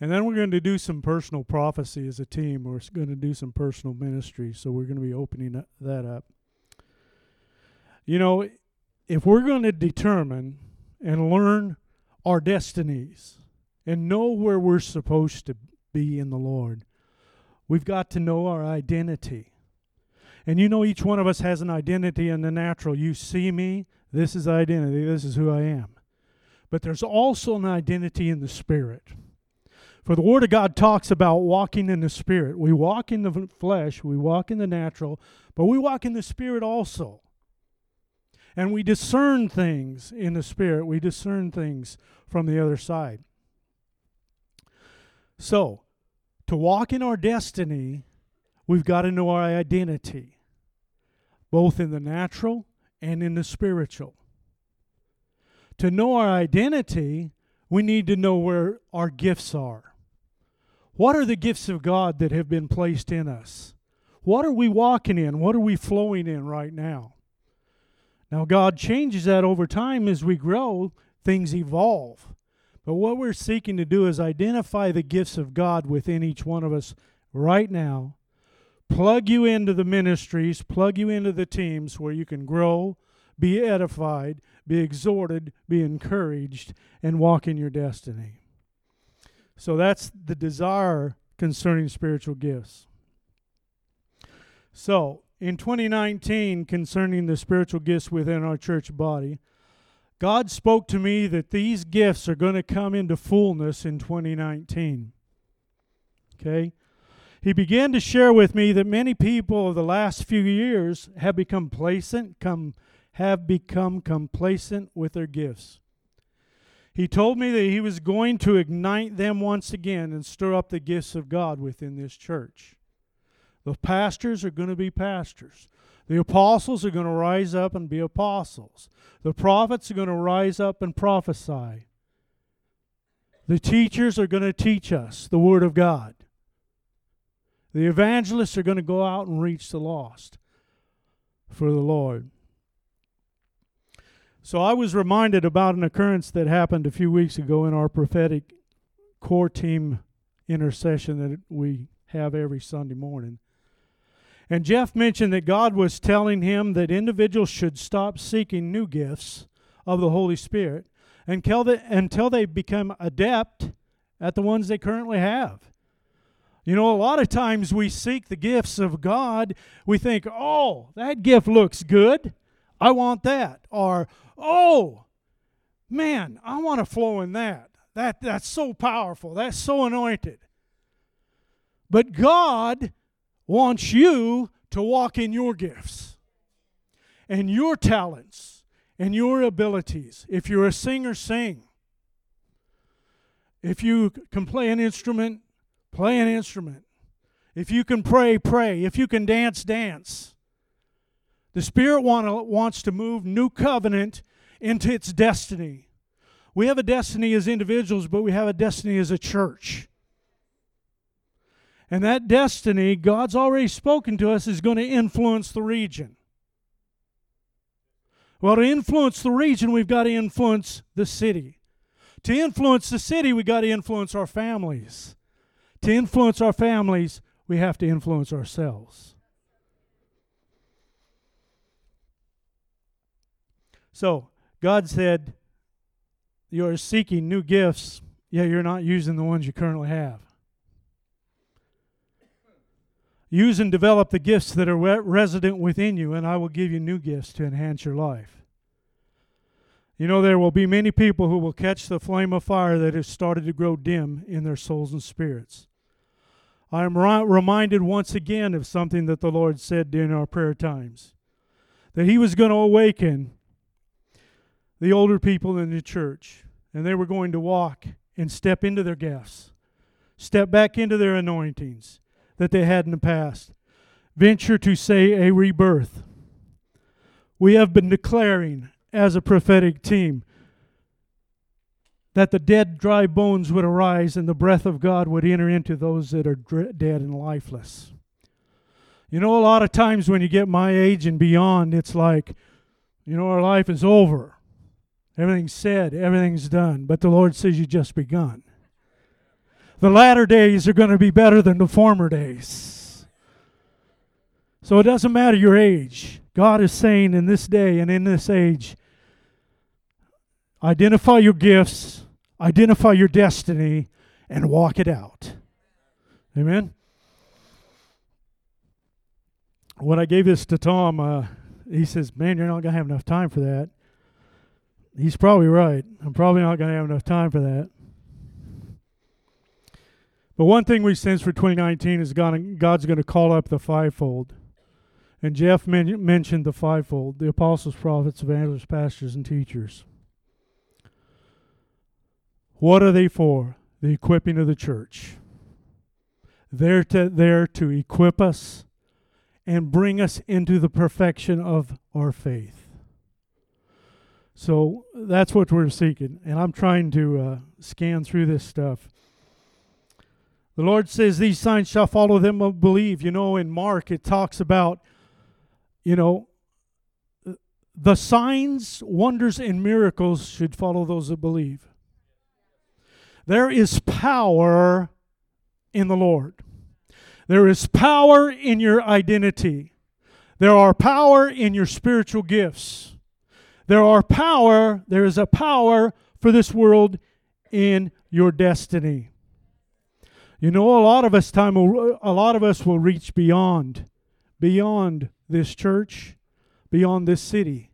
E: And then we're going to do some personal prophecy as a team. We're going to do some personal ministry. So we're going to be opening that up. You know, if we're going to determine and learn our destinies and know where we're supposed to be in the Lord, we've got to know our identity. And you know, each one of us has an identity in the natural. You see me, this is identity, this is who I am. But there's also an identity in the spirit. For the Word of God talks about walking in the Spirit. We walk in the flesh, we walk in the natural, but we walk in the Spirit also. And we discern things in the Spirit, we discern things from the other side. So, to walk in our destiny, we've got to know our identity, both in the natural and in the spiritual. To know our identity, we need to know where our gifts are. What are the gifts of God that have been placed in us? What are we walking in? What are we flowing in right now? Now, God changes that over time as we grow, things evolve. But what we're seeking to do is identify the gifts of God within each one of us right now, plug you into the ministries, plug you into the teams where you can grow, be edified, be exhorted, be encouraged, and walk in your destiny. So that's the desire concerning spiritual gifts. So, in 2019, concerning the spiritual gifts within our church body, God spoke to me that these gifts are going to come into fullness in 2019. Okay? He began to share with me that many people of the last few years have become complacent, come, have become complacent with their gifts. He told me that he was going to ignite them once again and stir up the gifts of God within this church. The pastors are going to be pastors. The apostles are going to rise up and be apostles. The prophets are going to rise up and prophesy. The teachers are going to teach us the Word of God. The evangelists are going to go out and reach the lost for the Lord. So I was reminded about an occurrence that happened a few weeks ago in our prophetic core team intercession that we have every Sunday morning. And Jeff mentioned that God was telling him that individuals should stop seeking new gifts of the Holy Spirit until they, until they become adept at the ones they currently have. You know, a lot of times we seek the gifts of God. We think, oh, that gift looks good. I want that. Or, oh, man, I want to flow in that. That that's so powerful. That's so anointed. But God wants you to walk in your gifts and your talents and your abilities. If you're a singer, sing. If you can play an instrument, play an instrument. If you can pray, pray. If you can dance, dance. The Spirit want, wants to move new covenant into its destiny. We have a destiny as individuals, but we have a destiny as a church. And that destiny, God's already spoken to us, is going to influence the region. Well, to influence the region, we've got to influence the city. To influence the city, we've got to influence our families. To influence our families, we have to influence ourselves. So, God said, You're seeking new gifts, yet you're not using the ones you currently have. Use and develop the gifts that are re- resident within you, and I will give you new gifts to enhance your life. You know, there will be many people who will catch the flame of fire that has started to grow dim in their souls and spirits. I am reminded once again of something that the Lord said during our prayer times that He was going to awaken the older people in the church, and they were going to walk and step into their gifts, step back into their anointings that they had in the past, venture to say a rebirth. We have been declaring as a prophetic team that the dead, dry bones would arise and the breath of God would enter into those that are dead and lifeless. You know, a lot of times when you get my age and beyond, it's like, you know, our life is over. Everything's said, everything's done. But the Lord says you just begun. The latter days are going to be better than the former days. So it doesn't matter your age. God is saying in this day and in this age identify your gifts, identify your destiny, and walk it out. Amen. When I gave this to Tom, uh, he says, Man, you're not going to have enough time for that. He's probably right. I'm probably not going to have enough time for that. But one thing we sense for 2019 is God, God's going to call up the fivefold. And Jeff men- mentioned the fivefold the apostles, prophets, evangelists, pastors, and teachers. What are they for? The equipping of the church. They're to, there to equip us and bring us into the perfection of our faith. So that's what we're seeking. And I'm trying to uh, scan through this stuff. The Lord says, These signs shall follow them who believe. You know, in Mark, it talks about, you know, the signs, wonders, and miracles should follow those that believe. There is power in the Lord. There is power in your identity. There are power in your spiritual gifts. There are power, there is a power for this world in your destiny. You know, a lot of us time a lot of us will reach beyond beyond this church, beyond this city,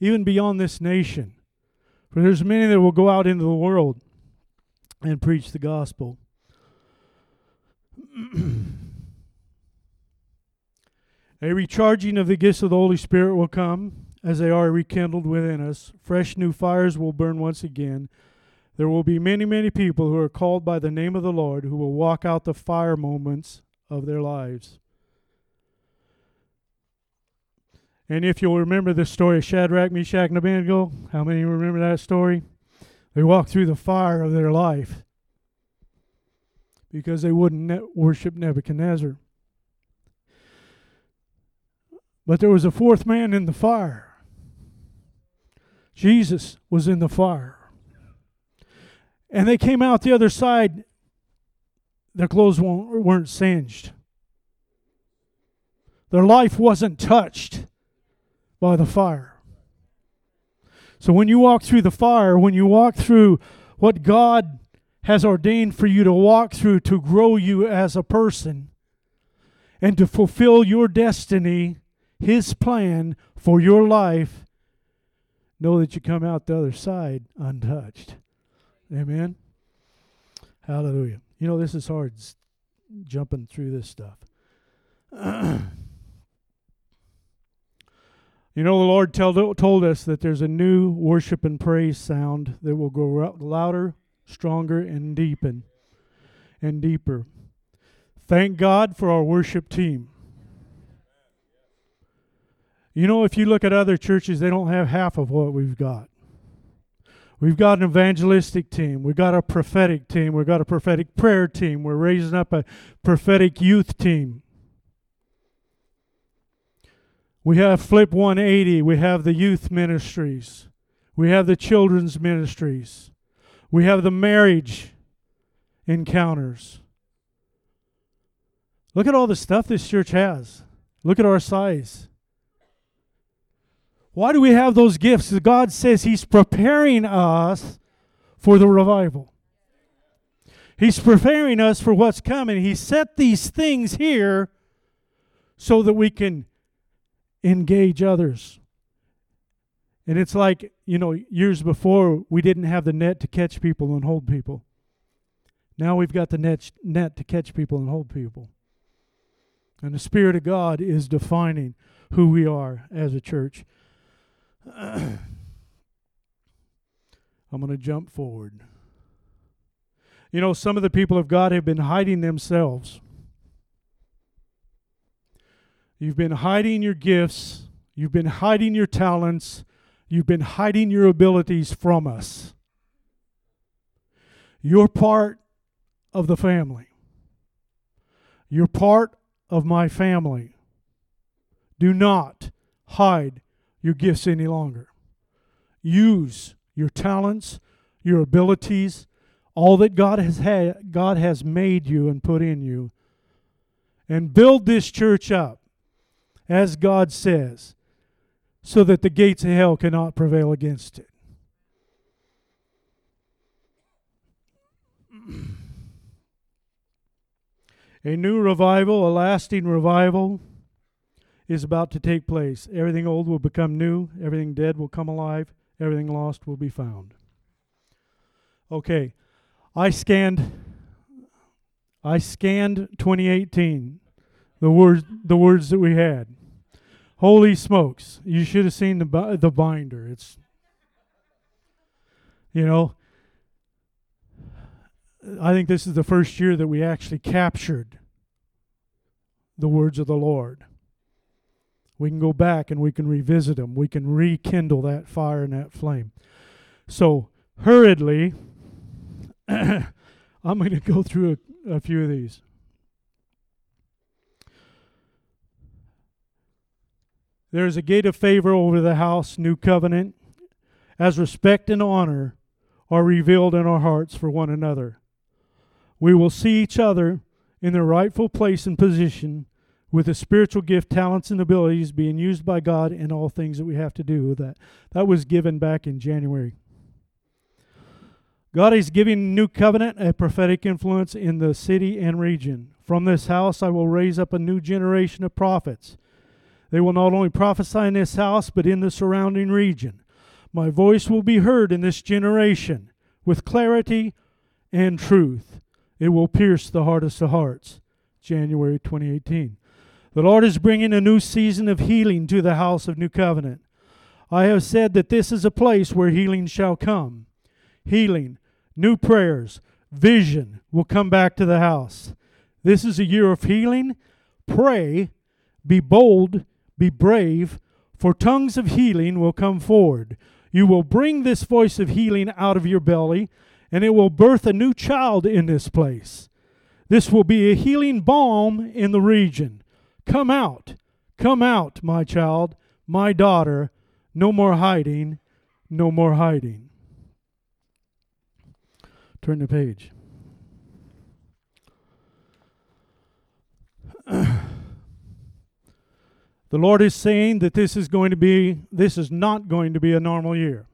E: even beyond this nation. For there's many that will go out into the world and preach the gospel. [CLEARS THROAT] A recharging of the gifts of the Holy Spirit will come as they are rekindled within us. Fresh new fires will burn once again. There will be many, many people who are called by the name of the Lord who will walk out the fire moments of their lives. And if you'll remember the story of Shadrach, Meshach, and Abednego, how many remember that story? They walked through the fire of their life because they wouldn't ne- worship Nebuchadnezzar. But there was a fourth man in the fire. Jesus was in the fire. And they came out the other side, their clothes weren't singed. Their life wasn't touched by the fire. So when you walk through the fire, when you walk through what God has ordained for you to walk through to grow you as a person and to fulfill your destiny, his plan for your life, know that you come out the other side untouched. Amen. Hallelujah. You know, this is hard jumping through this stuff. [CLEARS THROAT] you know, the Lord told, told us that there's a new worship and praise sound that will grow louder, stronger, and deepen and deeper. Thank God for our worship team. You know, if you look at other churches, they don't have half of what we've got. We've got an evangelistic team. We've got a prophetic team. We've got a prophetic prayer team. We're raising up a prophetic youth team. We have Flip 180. We have the youth ministries. We have the children's ministries. We have the marriage encounters. Look at all the stuff this church has. Look at our size. Why do we have those gifts? God says He's preparing us for the revival. He's preparing us for what's coming. He set these things here so that we can engage others. And it's like, you know, years before we didn't have the net to catch people and hold people. Now we've got the net, net to catch people and hold people. And the Spirit of God is defining who we are as a church. [CLEARS THROAT] I'm going to jump forward. You know, some of the people of God have been hiding themselves. You've been hiding your gifts, you've been hiding your talents, you've been hiding your abilities from us. You're part of the family. You're part of my family. Do not hide your gifts any longer. Use your talents, your abilities, all that God has had, God has made you and put in you. And build this church up as God says, so that the gates of hell cannot prevail against it. A new revival, a lasting revival, is about to take place. Everything old will become new, everything dead will come alive, everything lost will be found. Okay, I scanned I scanned 2018, the words the words that we had. Holy smokes! You should have seen the the binder. It's, you know, I think this is the first year that we actually captured the words of the Lord. We can go back and we can revisit them. We can rekindle that fire and that flame. So, hurriedly, [COUGHS] I'm going to go through a, a few of these. There is a gate of favor over the house, new covenant, as respect and honor are revealed in our hearts for one another. We will see each other in their rightful place and position with the spiritual gift, talents, and abilities being used by God in all things that we have to do with that. That was given back in January. God is giving new covenant a prophetic influence in the city and region. From this house I will raise up a new generation of prophets. They will not only prophesy in this house, but in the surrounding region. My voice will be heard in this generation with clarity and truth. It will pierce the hardest of hearts. January 2018. The Lord is bringing a new season of healing to the house of New Covenant. I have said that this is a place where healing shall come. Healing, new prayers, vision will come back to the house. This is a year of healing. Pray, be bold, be brave, for tongues of healing will come forward. You will bring this voice of healing out of your belly, and it will birth a new child in this place. This will be a healing balm in the region. Come out, come out, my child, my daughter. No more hiding, no more hiding. Turn the page. [CLEARS THROAT] the Lord is saying that this is going to be, this is not going to be a normal year.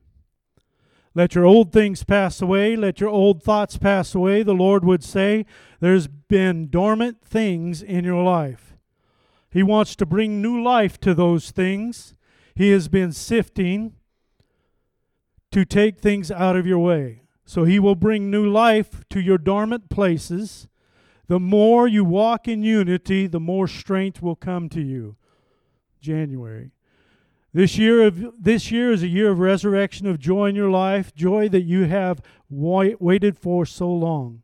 E: Let your old things pass away. Let your old thoughts pass away. The Lord would say, There's been dormant things in your life. He wants to bring new life to those things. He has been sifting to take things out of your way. So He will bring new life to your dormant places. The more you walk in unity, the more strength will come to you. January. This year of this year is a year of resurrection of joy in your life, joy that you have waited for so long.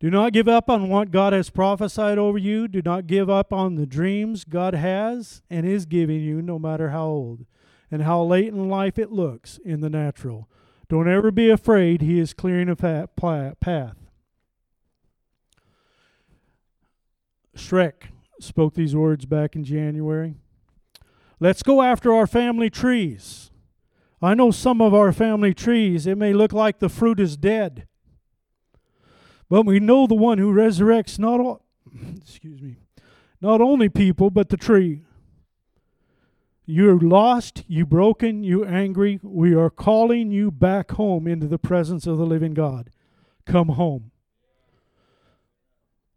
E: Do not give up on what God has prophesied over you. Do not give up on the dreams God has and is giving you, no matter how old and how late in life it looks in the natural. Don't ever be afraid, He is clearing a path. Shrek spoke these words back in January. Let's go after our family trees. I know some of our family trees, it may look like the fruit is dead. But we know the one who resurrects not all, [CLEARS THROAT] excuse me, not only people but the tree. You're lost, you broken, you angry. We are calling you back home into the presence of the living God. Come home.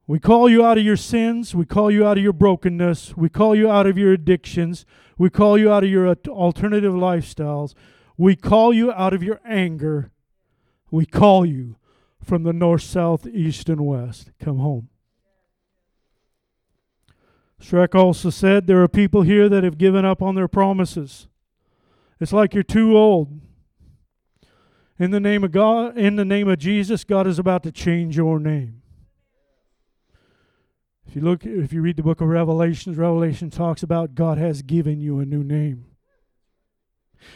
E: We call you out of your sins. We call you out of your brokenness. We call you out of your addictions. We call you out of your alternative lifestyles. We call you out of your anger. We call you from the north, south, east, and west. Come home. Shrek also said there are people here that have given up on their promises. It's like you're too old. In the name of God, in the name of Jesus, God is about to change your name. If you look if you read the book of Revelations, Revelation talks about God has given you a new name.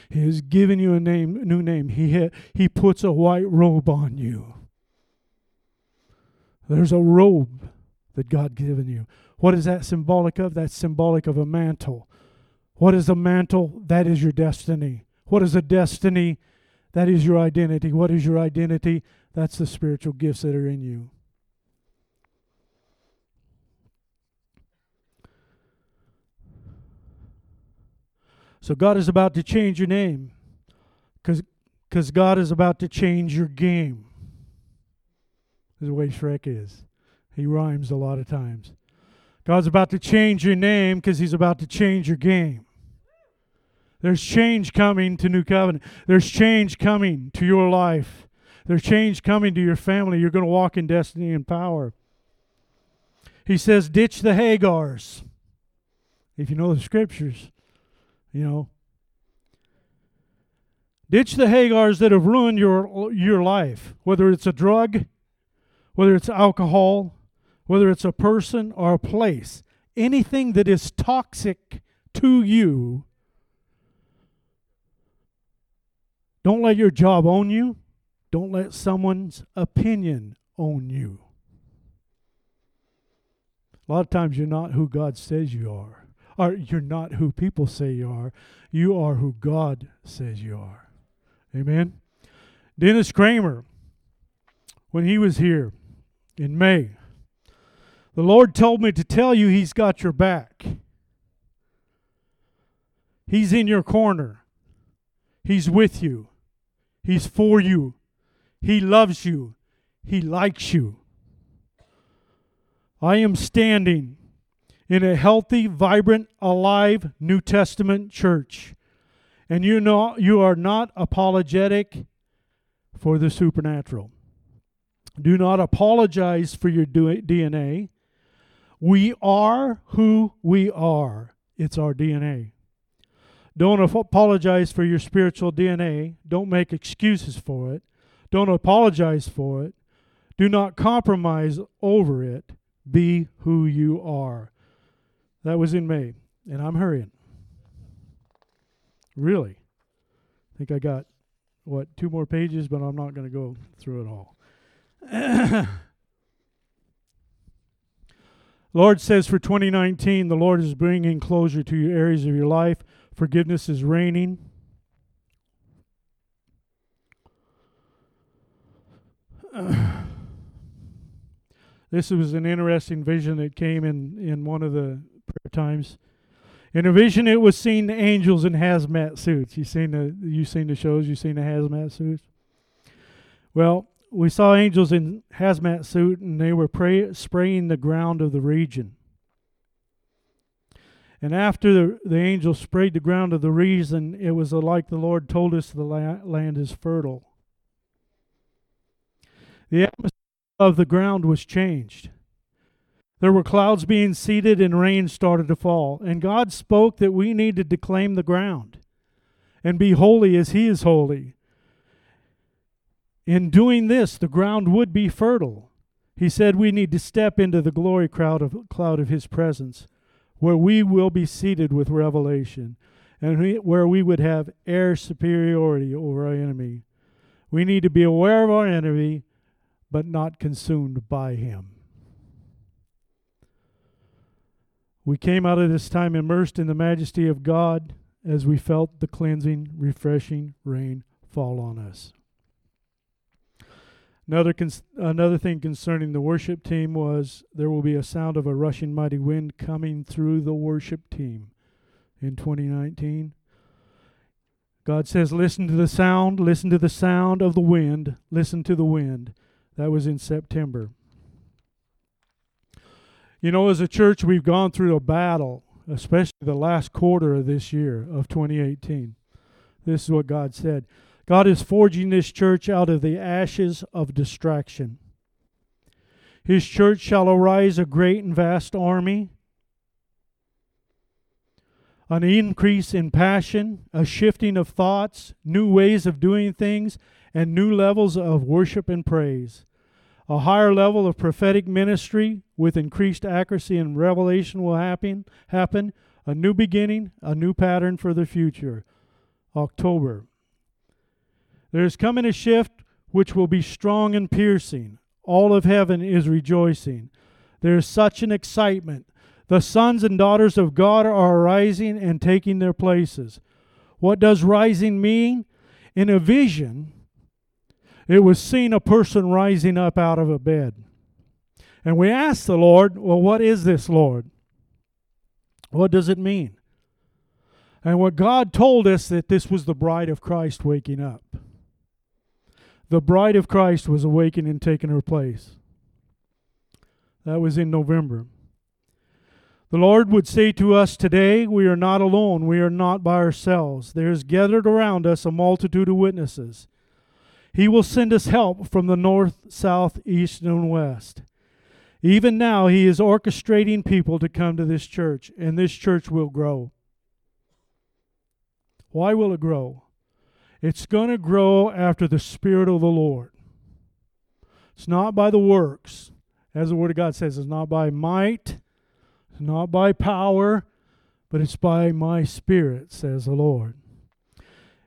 E: He has given you a name, new name. He ha, he puts a white robe on you. There's a robe that God given you. What is that symbolic of? That's symbolic of a mantle. What is a mantle? That is your destiny. What is a destiny? That is your identity. What is your identity? That's the spiritual gifts that are in you. So God is about to change your name because God is about to change your game. This Is the way Shrek is. He rhymes a lot of times. God's about to change your name because He's about to change your game. There's change coming to New Covenant. There's change coming to your life. There's change coming to your family. You're going to walk in destiny and power. He says, ditch the Hagars. If you know the scriptures, you know. Ditch the Hagars that have ruined your, your life, whether it's a drug, whether it's alcohol, whether it's a person or a place. Anything that is toxic to you. Don't let your job own you. Don't let someone's opinion own you. A lot of times you're not who God says you are. Or you're not who people say you are. You are who God says you are. Amen. Dennis Cramer, when he was here in May, the Lord told me to tell you He's got your back. He's in your corner. He's with you. He's for you. He loves you. He likes you. I am standing in a healthy, vibrant, alive New Testament church. And you know you are not apologetic for the supernatural. Do not apologize for your DNA. We are who we are. It's our DNA. Don't apologize for your spiritual DNA. Don't make excuses for it. Don't apologize for it. Do not compromise over it. Be who you are. That was in May, and I'm hurrying. Really. I think I got, what, two more pages, but I'm not going to go through it all. [COUGHS] Lord says for 2019, the Lord is bringing closure to your areas of your life. Forgiveness is reigning. [COUGHS] this was an interesting vision that came in, in one of the prayer times. In a vision, it was seen the angels in hazmat suits. You seen the you seen the shows. You seen the hazmat suits. Well, we saw angels in hazmat suit, and they were pray, spraying the ground of the region. And after the, the sprayed the ground of the region, it was like the Lord told us the la- land is fertile. The atmosphere of the ground was changed. There were clouds being seeded and rain started to fall. And God spoke that we needed to claim the ground and be holy as He is holy. In doing this, the ground would be fertile. He said we need to step into the glory cloud of, cloud of His presence, where we will be seated with revelation and we, where we would have air superiority over our enemy. We need to be aware of our enemy, but not consumed by him. We came out of this time immersed in the majesty of God as we felt the cleansing, refreshing rain fall on us. Another, cons- another thing concerning the worship team was there will be a sound of a rushing mighty wind coming through the worship team in 2019. God says, Listen to the sound, listen to the sound of the wind, listen to the wind. That was in September. You know, as a church, we've gone through a battle, especially the last quarter of this year of 2018. This is what God said God is forging this church out of the ashes of distraction. His church shall arise a great and vast army, an increase in passion, a shifting of thoughts, new ways of doing things, and new levels of worship and praise. A higher level of prophetic ministry with increased accuracy and revelation will happen. Happen. A new beginning, a new pattern for the future. October. There is coming a shift which will be strong and piercing. All of heaven is rejoicing. There is such an excitement. The sons and daughters of God are arising and taking their places. What does rising mean? In a vision, it was seen a person rising up out of a bed. And we asked the Lord, Well, what is this, Lord? What does it mean? And what God told us that this was the bride of Christ waking up. The bride of Christ was awakening and taking her place. That was in November. The Lord would say to us today, We are not alone. We are not by ourselves. There is gathered around us a multitude of witnesses. He will send us help from the north, south, east, and west. Even now, He is orchestrating people to come to this church, and this church will grow. Why will it grow? It's going to grow after the Spirit of the Lord. It's not by the works. As the Word of God says, it's not by might, it's not by power, but it's by my Spirit, says the Lord.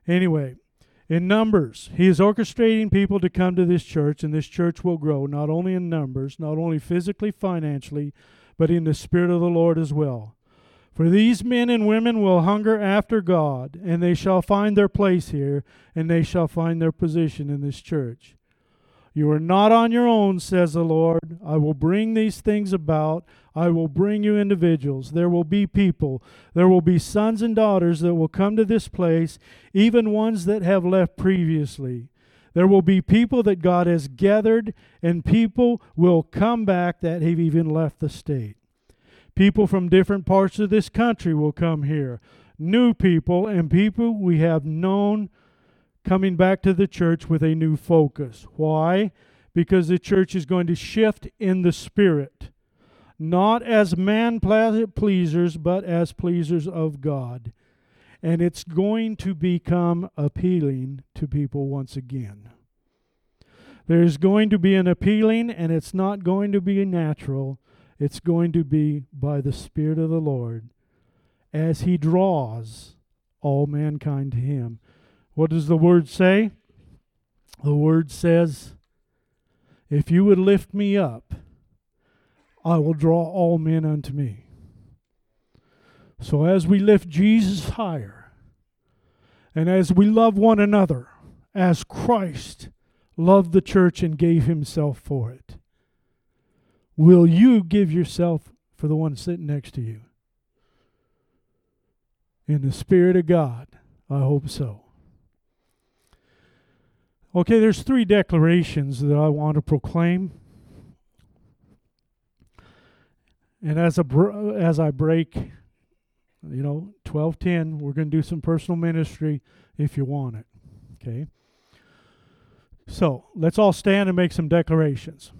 E: Anyway, in numbers, He is orchestrating people to come to this church, and this church will grow not only in numbers, not only physically, financially, but in the Spirit of the Lord as well. For these men and women will hunger after God, and they shall find their place here, and they shall find their position in this church. You are not on your own, says the Lord. I will bring these things about. I will bring you individuals. There will be people. There will be sons and daughters that will come to this place, even ones that have left previously. There will be people that God has gathered, and people will come back that have even left the state. People from different parts of this country will come here. New people and people we have known coming back to the church with a new focus. Why? Because the church is going to shift in the spirit, not as man pleasers, but as pleasers of God. And it's going to become appealing to people once again. There's going to be an appealing, and it's not going to be natural. It's going to be by the Spirit of the Lord as He draws all mankind to Him. What does the word say? The word says, If you would lift me up, I will draw all men unto me. So as we lift Jesus higher, and as we love one another, as Christ loved the church and gave himself for it, will you give yourself for the one sitting next to you? In the Spirit of God, I hope so. Okay, there's three declarations that I want to proclaim. And as a br- as I break, you know, 12:10, we're going to do some personal ministry if you want it. Okay? So, let's all stand and make some declarations.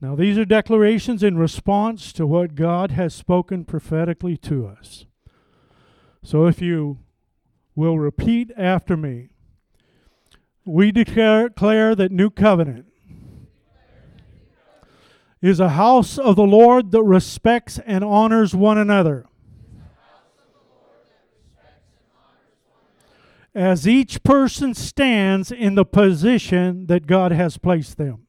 E: Now, these are declarations in response to what God has spoken prophetically to us. So, if you will repeat after me. We declare, declare that New Covenant is a house of the Lord that respects and honors one another. As each person stands in the position that God has placed them.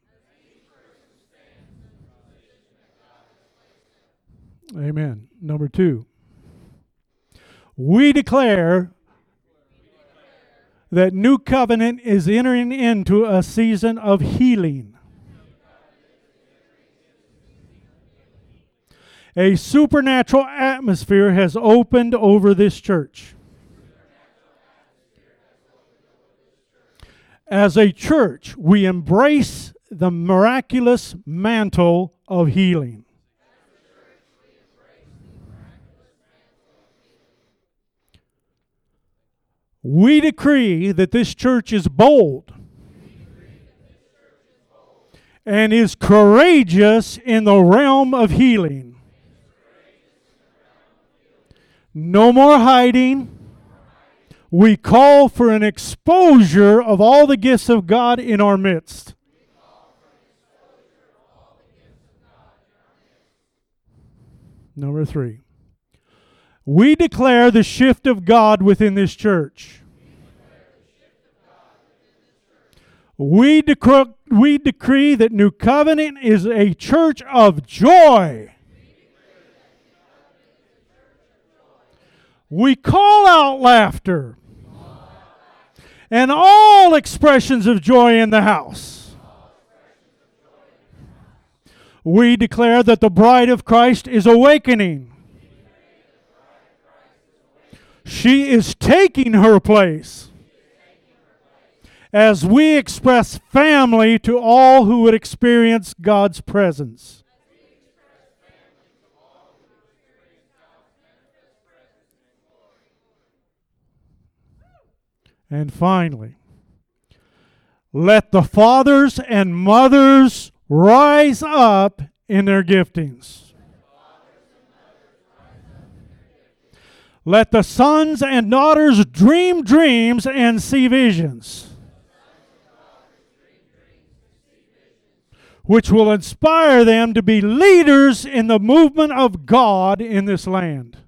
E: Amen. Number two, we declare that New Covenant is entering into a season of healing. A supernatural atmosphere has opened over this church. As a church, we embrace the miraculous mantle of healing. We decree that this church is bold and is courageous in the realm of healing. No more hiding. We call for an exposure of all the gifts of God in our midst. Number three. We declare the shift of God within this church. We, decree, we decree that New Covenant is a church of joy. We call out laughter and all expressions of joy in the house. We declare that the bride of Christ is awakening. She is taking her place as we express family to all who would experience God's presence. And finally, let the fathers and mothers rise up in their giftings. Let the sons and daughters dream dreams and see visions, which will inspire them to be leaders in the movement of God in this land.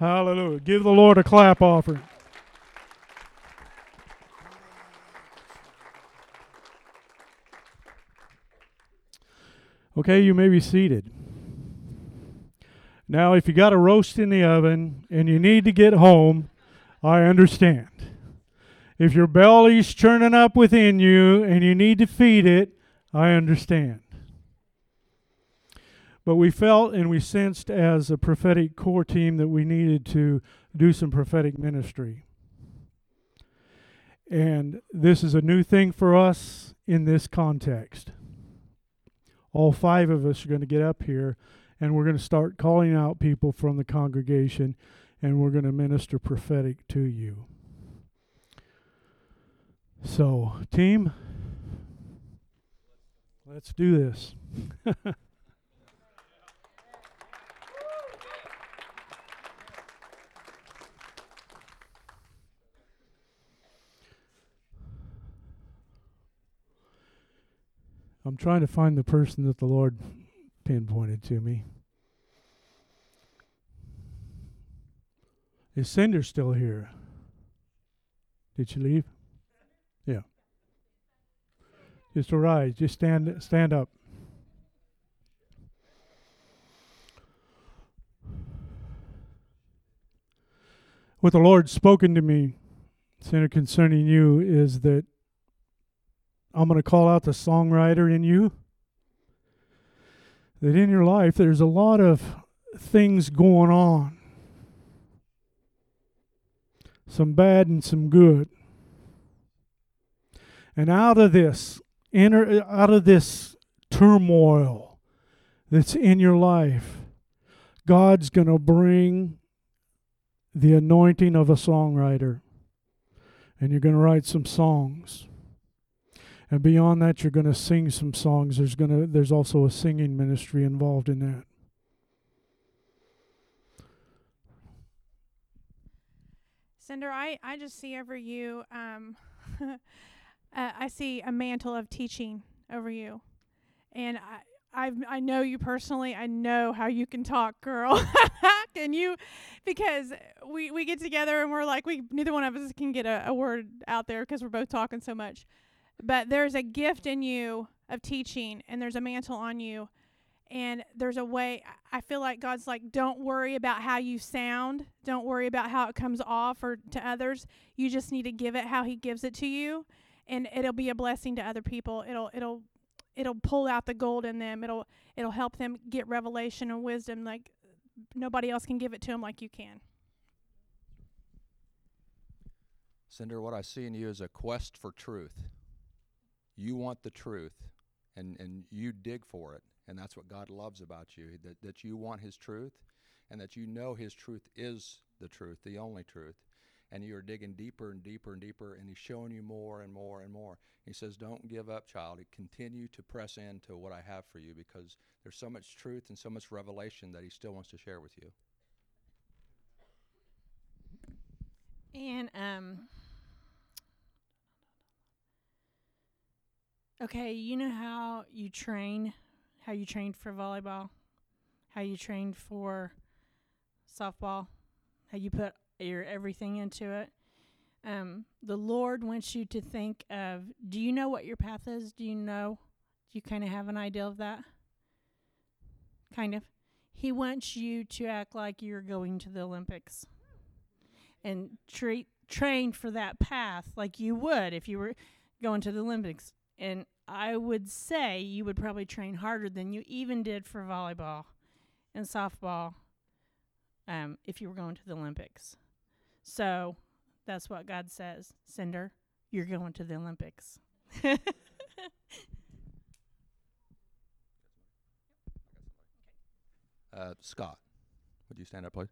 E: Hallelujah. Give the Lord a clap offering. Okay, you may be seated. Now, if you got a roast in the oven and you need to get home, I understand. If your belly's churning up within you and you need to feed it, I understand. But we felt and we sensed as a prophetic core team that we needed to do some prophetic ministry. And this is a new thing for us in this context all five of us are going to get up here and we're going to start calling out people from the congregation and we're going to minister prophetic to you. So, team, let's do this. [LAUGHS] I'm trying to find the person that the Lord pinpointed to me. Is Cinder still here? Did she leave? Yeah. Just arise. Just stand stand up. What the Lord's spoken to me, Cinder, concerning you is that I'm going to call out the songwriter in you. That in your life, there's a lot of things going on some bad and some good. And out of this, inner, out of this turmoil that's in your life, God's going to bring the anointing of a songwriter. And you're going to write some songs. And beyond that, you're going to sing some songs. There's going to there's also a singing ministry involved in that.
A: Cinder, I, I just see over you, um, [LAUGHS] uh, I see a mantle of teaching over you. And I, I I know you personally. I know how you can talk, girl. [LAUGHS] can you? Because we we get together and we're like we neither one of us can get a, a word out there because we're both talking so much. But there's a gift in you of teaching, and there's a mantle on you. And there's a way, I feel like God's like, don't worry about how you sound. Don't worry about how it comes off or to others. You just need to give it how He gives it to you. And it'll be a blessing to other people. It'll, it'll, it'll pull out the gold in them. It'll, it'll help them get revelation and wisdom like nobody else can give it to them like you can.
C: Cinder, what I see in you is a quest for truth you want the truth and, and you dig for it. And that's what God loves about you that, that you want His truth and that you know His truth is the truth, the only truth. And you're digging deeper and deeper and deeper, and He's showing you more and more and more. He says, Don't give up, child. Continue to press into what I have for you because there's so much truth and so much revelation that He still wants to share with you.
B: And um, Okay, you know how you train, how you trained for volleyball, how you trained for softball, how you put your everything into it. Um, the Lord wants you to think of do you know what your path is? Do you know? Do you kind of have an idea of that? Kind of. He wants you to act like you're going to the Olympics and treat train for that path like you would if you were going to the Olympics and I would say you would probably train harder than you even did for volleyball and softball um, if you were going to the Olympics. So that's what God says. Cinder, you're going to the Olympics. [LAUGHS]
C: Uh, Scott, would you stand up, please?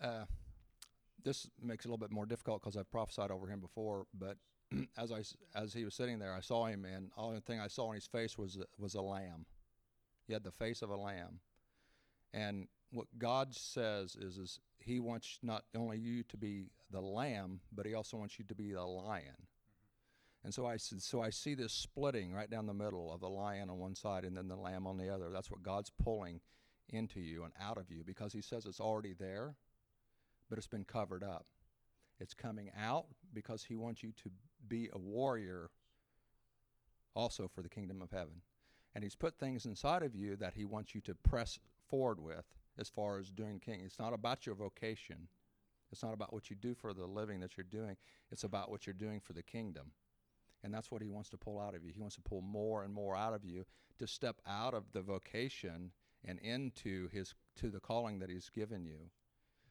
C: Uh, this makes it a little bit more difficult because I've prophesied over him before. But [CLEARS THROAT] as I as he was sitting there, I saw him, and the only thing I saw on his face was was a lamb. He had the face of a lamb, and what God says is is He wants not only you to be the lamb, but He also wants you to be the lion. And so I so I see this splitting right down the middle of the lion on one side and then the lamb on the other. That's what God's pulling into you and out of you because He says it's already there, but it's been covered up. It's coming out because He wants you to be a warrior also for the kingdom of heaven. And He's put things inside of you that He wants you to press forward with as far as doing king. It's not about your vocation. It's not about what you do for the living that you're doing. It's about what you're doing for the kingdom. And that's what he wants to pull out of you. He wants to pull more and more out of you to step out of the vocation and into his to the calling that he's given you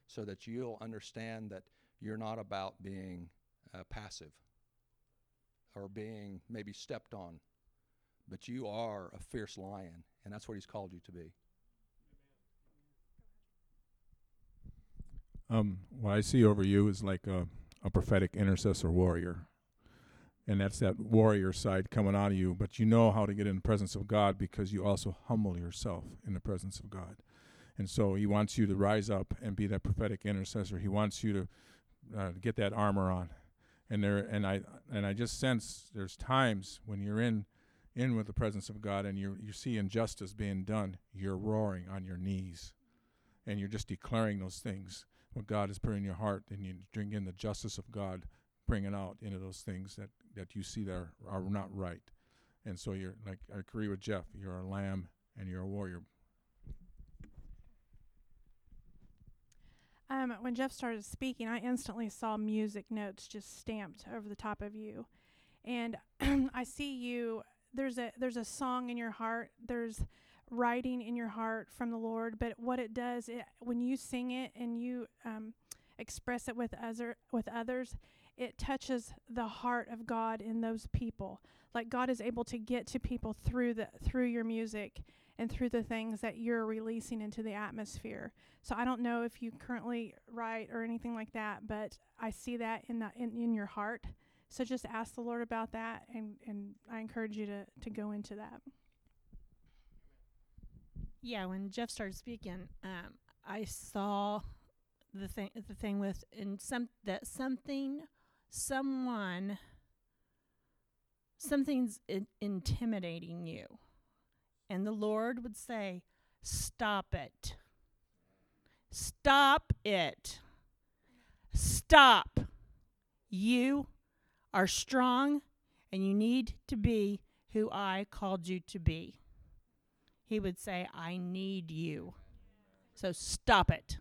C: so that you'll understand that you're not about being uh, passive or being maybe stepped on, but you are a fierce lion, and that's what he's called you to be.
D: Um, what I see over you is like a, a prophetic intercessor warrior. And that's that warrior side coming out of you. But you know how to get in the presence of God because you also humble yourself in the presence of God. And so he wants you to rise up and be that prophetic intercessor. He wants you to uh, get that armor on. And there and I and I just sense there's times when you're in in with the presence of God and you you see injustice being done, you're roaring on your knees. And you're just declaring those things what God has put in your heart, and you bring in the justice of God, bringing out into those things that, that you see that are, are not right. And so you're like I agree with Jeff. You're a lamb and you're a warrior.
A: Um, when Jeff started speaking, I instantly saw music notes just stamped over the top of you, and [CLEARS THROAT] I see you. There's a there's a song in your heart. There's writing in your heart from the Lord. But what it does, it, when you sing it and you um, express it with other with others, it touches the heart of God in those people. Like God is able to get to people through the through your music and through the things that you're releasing into the atmosphere. So I don't know if you currently write or anything like that, but I see that in the in, in your heart. So just ask the Lord about that and, and I encourage you to, to go into that.
B: Yeah, when Jeff started speaking, um, I saw the thing the thing with in some that something someone something's in- intimidating you. And the Lord would say, "Stop it. Stop it. Stop. You are strong and you need to be who I called you to be." he would say, I need you. So stop it.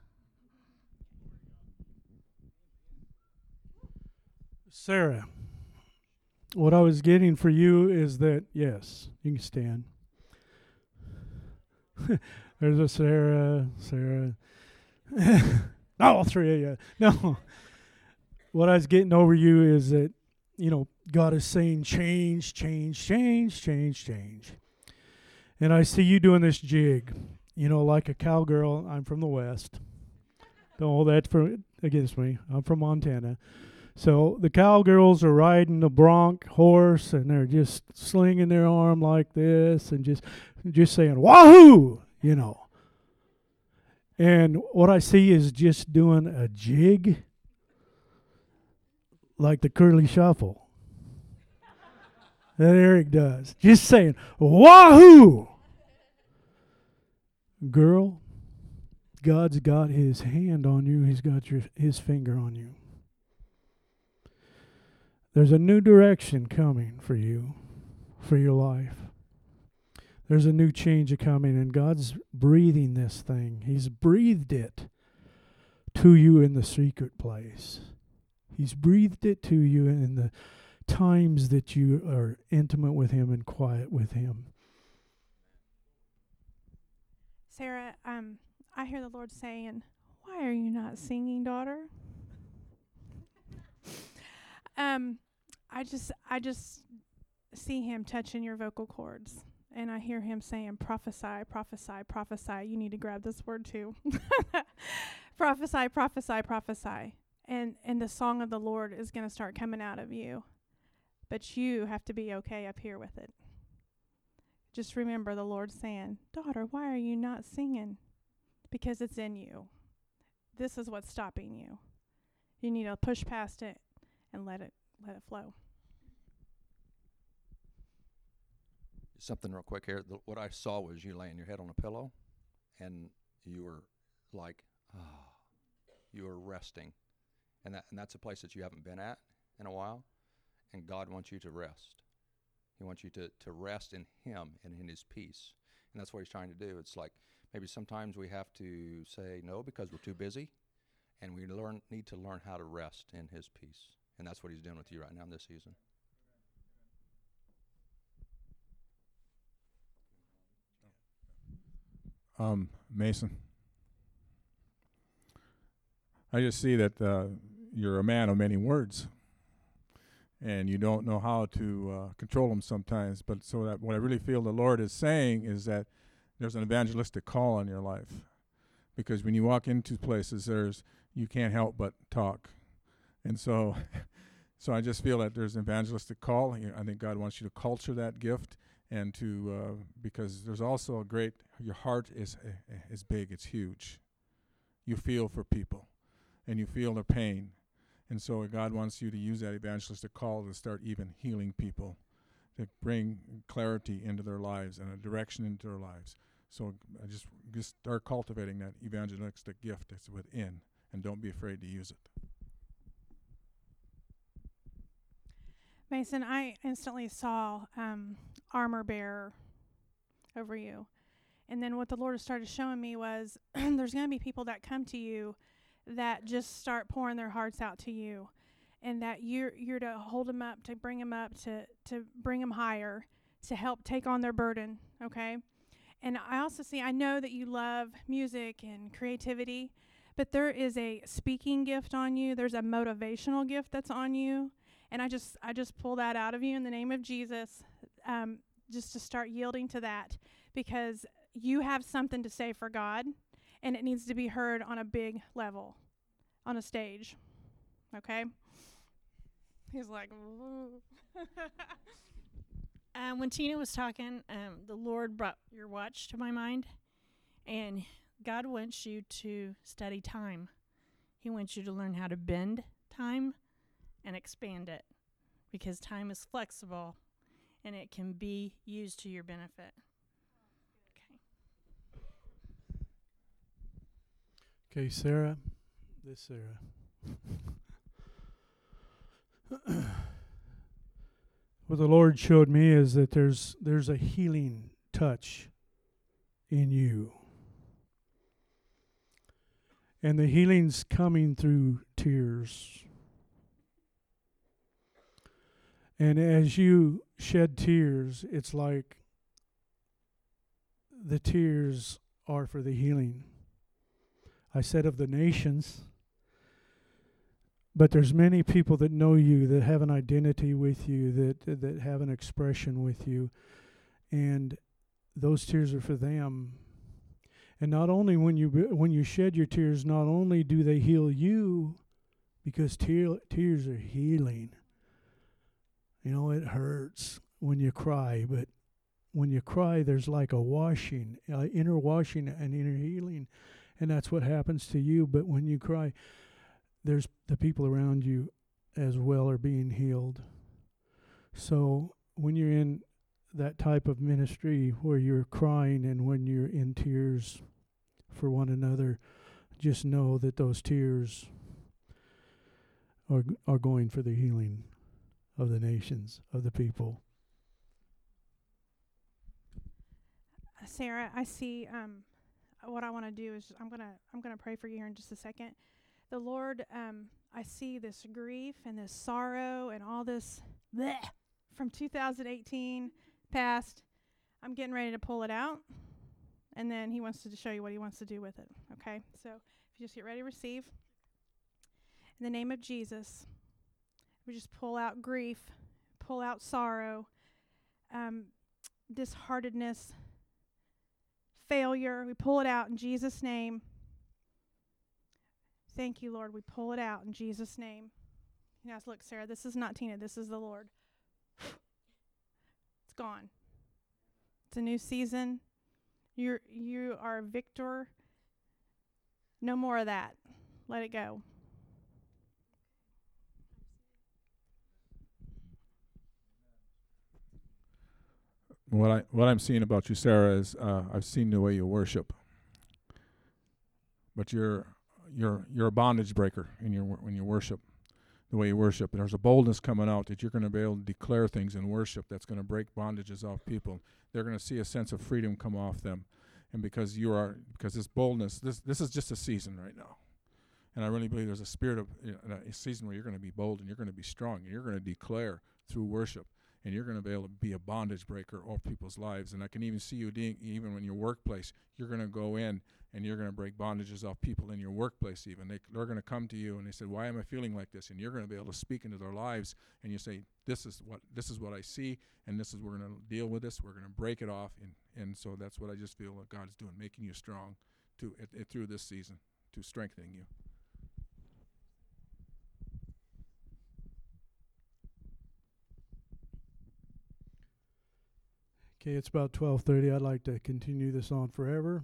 E: Sarah, what I was getting for you is that, yes, you can stand. [LAUGHS] There's a Sarah, Sarah. [LAUGHS] Not all three of you. No. What I was getting over you is that, you know, God is saying change, change, change, change, change. And I see you doing this jig, you know, like a cowgirl. I'm from the West. Don't hold that for against me. I'm from Montana. So the cowgirls are riding the bronc horse and they're just slinging their arm like this and just just saying wahoo, you know. And what I see is just doing a jig like the curly shuffle that Eric does. Just saying wahoo. Girl, God's got his hand on you. He's got your his finger on you. There's a new direction coming for you, for your life. There's a new change coming, and God's breathing this thing. He's breathed it to you in the secret place. He's breathed it to you in the times that you are intimate with Him and quiet with Him.
A: Sarah, um, I hear the Lord saying, Why are you not singing, daughter? [LAUGHS] um, I just I just see him touching your vocal cords. And I hear him saying, Prophesy, prophesy, prophesy. You need to grab this word too. [LAUGHS] prophesy, prophesy, prophesy. And and the song of the Lord is gonna start coming out of you. But you have to be okay up here with it. Just remember the Lord saying, Daughter, why are you not singing? Because it's in you. This is what's stopping you. You need to push past it and let it let it flow.
C: Something real quick here. The, what I saw was you laying your head on a pillow, and you were like, ah, you were resting, and that and that's a place that you haven't been at in a while, and God wants you to rest. He wants you to to rest in Him and in His peace, and that's what He's trying to do. It's like maybe sometimes we have to say no because we're too busy, and we learn need to learn how to rest in His peace, and that's what He's doing with you right now in this season.
D: um, Mason. I just see that uh, you're a man of many words, and you don't know how to uh, control them sometimes. But so that what I really feel the Lord is saying is that there's an evangelistic call on your life, because when you walk into places, there's you can't help but talk, and so. [LAUGHS] So I just feel that there's an evangelistic call. I think God wants you to culture that gift and to uh, because there's also a great your heart is uh, is big it's huge you feel for people and you feel their pain and so god wants you to use that evangelistic call to start even healing people to bring clarity into their lives and a direction into their lives so just just start cultivating that evangelistic gift that's within and don't be afraid to use it
A: Mason, I instantly saw um, armor bearer over you. And then what the Lord started showing me was [CLEARS THROAT] there's going to be people that come to you that just start pouring their hearts out to you and that you're you're to hold them up, to bring them up, to to bring them higher, to help take on their burden, okay? And I also see I know that you love music and creativity, but there is a speaking gift on you. There's a motivational gift that's on you and I just I just pull that out of you in the name of Jesus, um, just to start yielding to that because you have something to say for God, and it needs to be heard on a big level, on a stage. Okay. He's like. [LAUGHS]
B: um, when Tina was talking, um, the Lord brought your watch to my mind, and God wants you to study time. He wants you to learn how to bend time and expand it because time is flexible and it can be used to your benefit.
E: Okay. Okay, Sarah. This Sarah. [COUGHS] what the Lord showed me is that there's there's a healing touch in you. And the healing's coming through tears. And as you shed tears, it's like the tears are for the healing. I said of the nations, but there's many people that know you that have an identity with you that that have an expression with you. And those tears are for them. And not only when you when you shed your tears not only do they heal you because tear, tears are healing you know, it hurts when you cry, but when you cry, there's like a washing, uh, inner washing and inner healing. And that's what happens to you. But when you cry, there's the people around you as well are being healed. So when you're in that type of ministry where you're crying and when you're in tears for one another, just know that those tears are are going for the healing of the nations, of the people.
A: Sarah, I see um, what I want to do is I'm gonna I'm gonna pray for you here in just a second. The Lord, um, I see this grief and this sorrow and all this bleh, from 2018 past. I'm getting ready to pull it out, and then he wants to show you what he wants to do with it. Okay? So if you just get ready to receive. In the name of Jesus, we just pull out grief, pull out sorrow, um, disheartedness, failure. We pull it out in Jesus' name. Thank you, Lord. We pull it out in Jesus' name. Yes, look, Sarah, this is not Tina. This is the Lord. it's gone. It's a new season. You're you are a victor. No more of that. Let it go.
D: What I what I'm seeing about you, Sarah, is uh, I've seen the way you worship, but you're you're you're a bondage breaker in your when you worship, the way you worship. There's a boldness coming out that you're going to be able to declare things in worship that's going to break bondages off people. They're going to see a sense of freedom come off them, and because you are because this boldness, this this is just a season right now, and I really believe there's a spirit of you know, a season where you're going to be bold and you're going to be strong and you're going to declare through worship and you're going to be able to be a bondage breaker of people's lives. And I can even see you de- even in your workplace. You're going to go in and you're going to break bondages off people in your workplace. Even they, they're going to come to you and they say, "Why am I feeling like this?" And you're going to be able to speak into their lives, and you say, "This is what this is what I see, and this is we're going to deal with this. We're going to break it off." And and so that's what I just feel that God's doing, making you strong to it, it, through this season, to strengthening you.
E: Okay, it's about 12:30. I'd like to continue this on forever,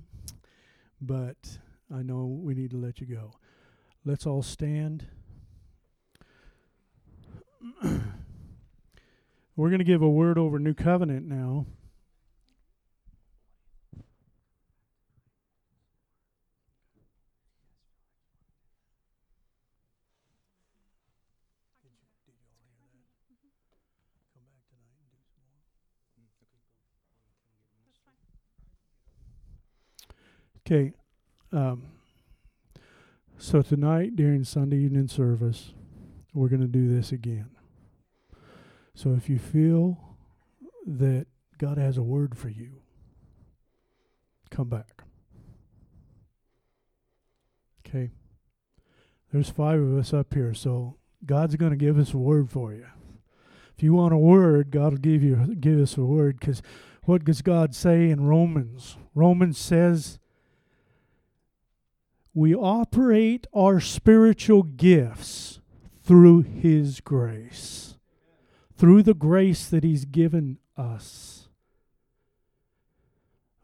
E: but I know we need to let you go. Let's all stand. [CLEARS THROAT] We're going to give a word over New Covenant now. Okay. Um, so tonight during Sunday evening service, we're going to do this again. So if you feel that God has a word for you, come back. Okay. There's five of us up here, so God's going to give us a word for you. If you want a word, God will give you give us a word because what does God say in Romans? Romans says we operate our spiritual gifts through His grace, through the grace that He's given us.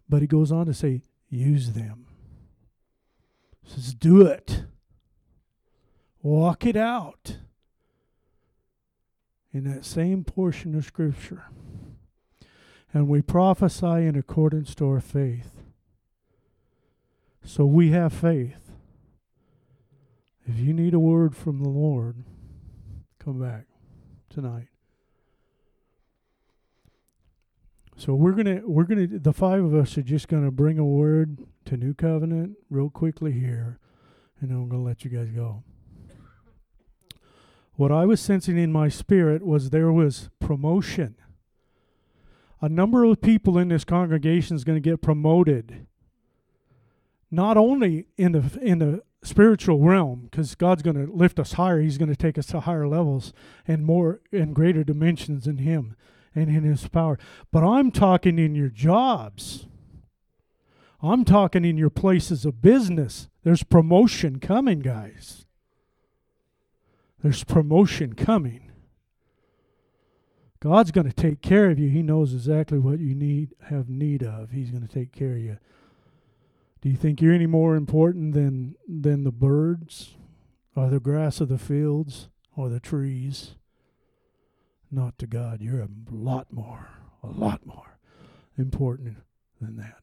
E: But He goes on to say, use them. He says, do it. Walk it out. In that same portion of Scripture. And we prophesy in accordance to our faith. So we have faith. If you need a word from the Lord, come back tonight. So we're gonna we're gonna the five of us are just gonna bring a word to New Covenant real quickly here, and then I'm gonna let you guys go. What I was sensing in my spirit was there was promotion. A number of people in this congregation is going to get promoted not only in the in the spiritual realm because God's going to lift us higher. He's going to take us to higher levels and more and greater dimensions in Him and in His power. But I'm talking in your jobs. I'm talking in your places of business. There's promotion coming, guys. There's promotion coming. God's going to take care of you. He knows exactly what you need have need of. He's going to take care of you. Do you think you're any more important than than the birds or the grass of the fields or the trees? Not to God. You're a lot more, a lot more important than that.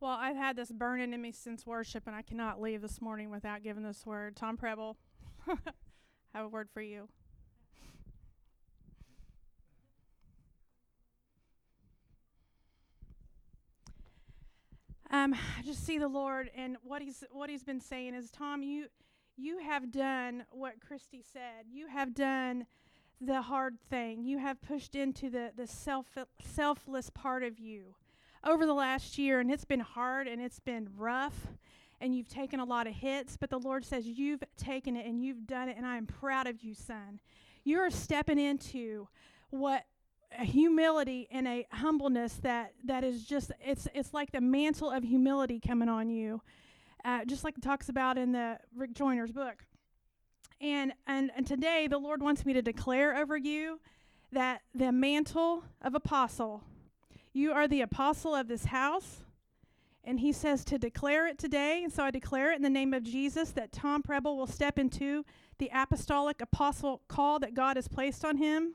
A: Well, I've had this burning in me since worship, and I cannot leave this morning without giving this word. Tom Preble, [LAUGHS] I have a word for you. Um, I [SIGHS] just see the Lord, and what he's what he's been saying is, Tom, you you have done what Christy said. You have done the hard thing. You have pushed into the the self selfless part of you over the last year and it's been hard and it's been rough and you've taken a lot of hits, but the Lord says you've taken it and you've done it and I am proud of you, son. You're stepping into what a humility and a humbleness that that is just it's it's like the mantle of humility coming on you uh, just like it talks about in the rick joyner's book. And, and and today the lord wants me to declare over you that the mantle of apostle you are the apostle of this house. And he says to declare it today. And so i declare it in the name of jesus that tom preble will step into the apostolic apostle call that god has placed on him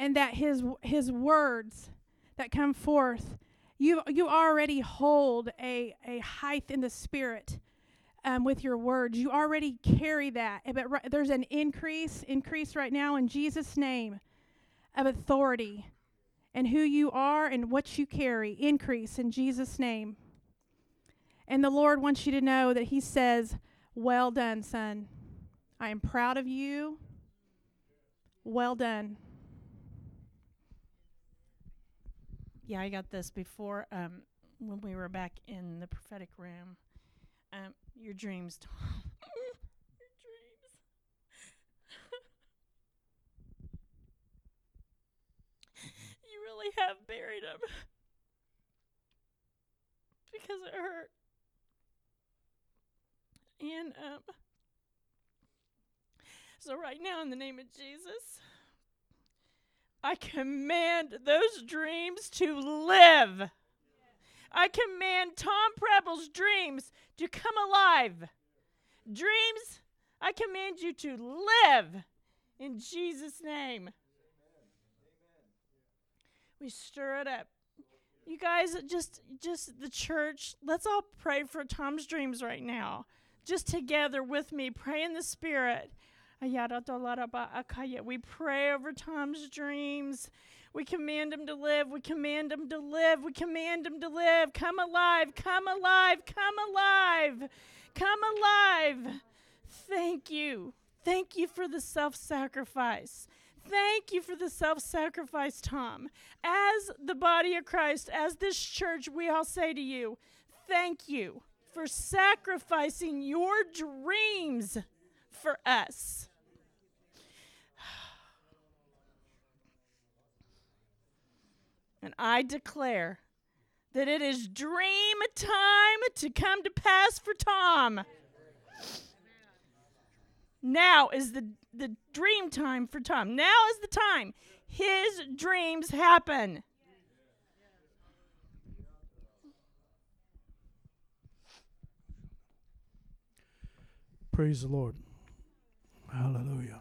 A: and that his his words that come forth you you already hold a a height in the spirit um, with your words. You already carry that. But ri- there's an increase increase right now in jesus name of authority and who you are and what you carry. Increase in jesus name. And the lord wants you to know that he says well done son. I am proud of you. Well done
B: Yeah, I got this before um, when we were back in the prophetic room. Um, your dreams, Tom. [LAUGHS] your dreams. [LAUGHS] you really have buried them because it hurt. And um, so right now, in the name of Jesus. I command those dreams to live. I command Tom Preble's dreams to come alive. Dreams, I command you to live in Jesus' name. We stir it up. You guys, just just the church, let's all pray for Tom's dreams right now. Just together with me, pray in the spirit. We pray over Tom's dreams. We command him to live. We command him to live. We command him to live. Come alive. Come alive. Come alive. Come alive. Thank you. Thank you for the self sacrifice. Thank you for the self sacrifice, Tom. As the body of Christ, as this church, we all say to you, thank you for sacrificing your dreams for us. And I declare that it is dream time to come to pass for Tom. Now is the, the dream time for Tom. Now is the time. His dreams happen.
E: Praise the Lord. Hallelujah.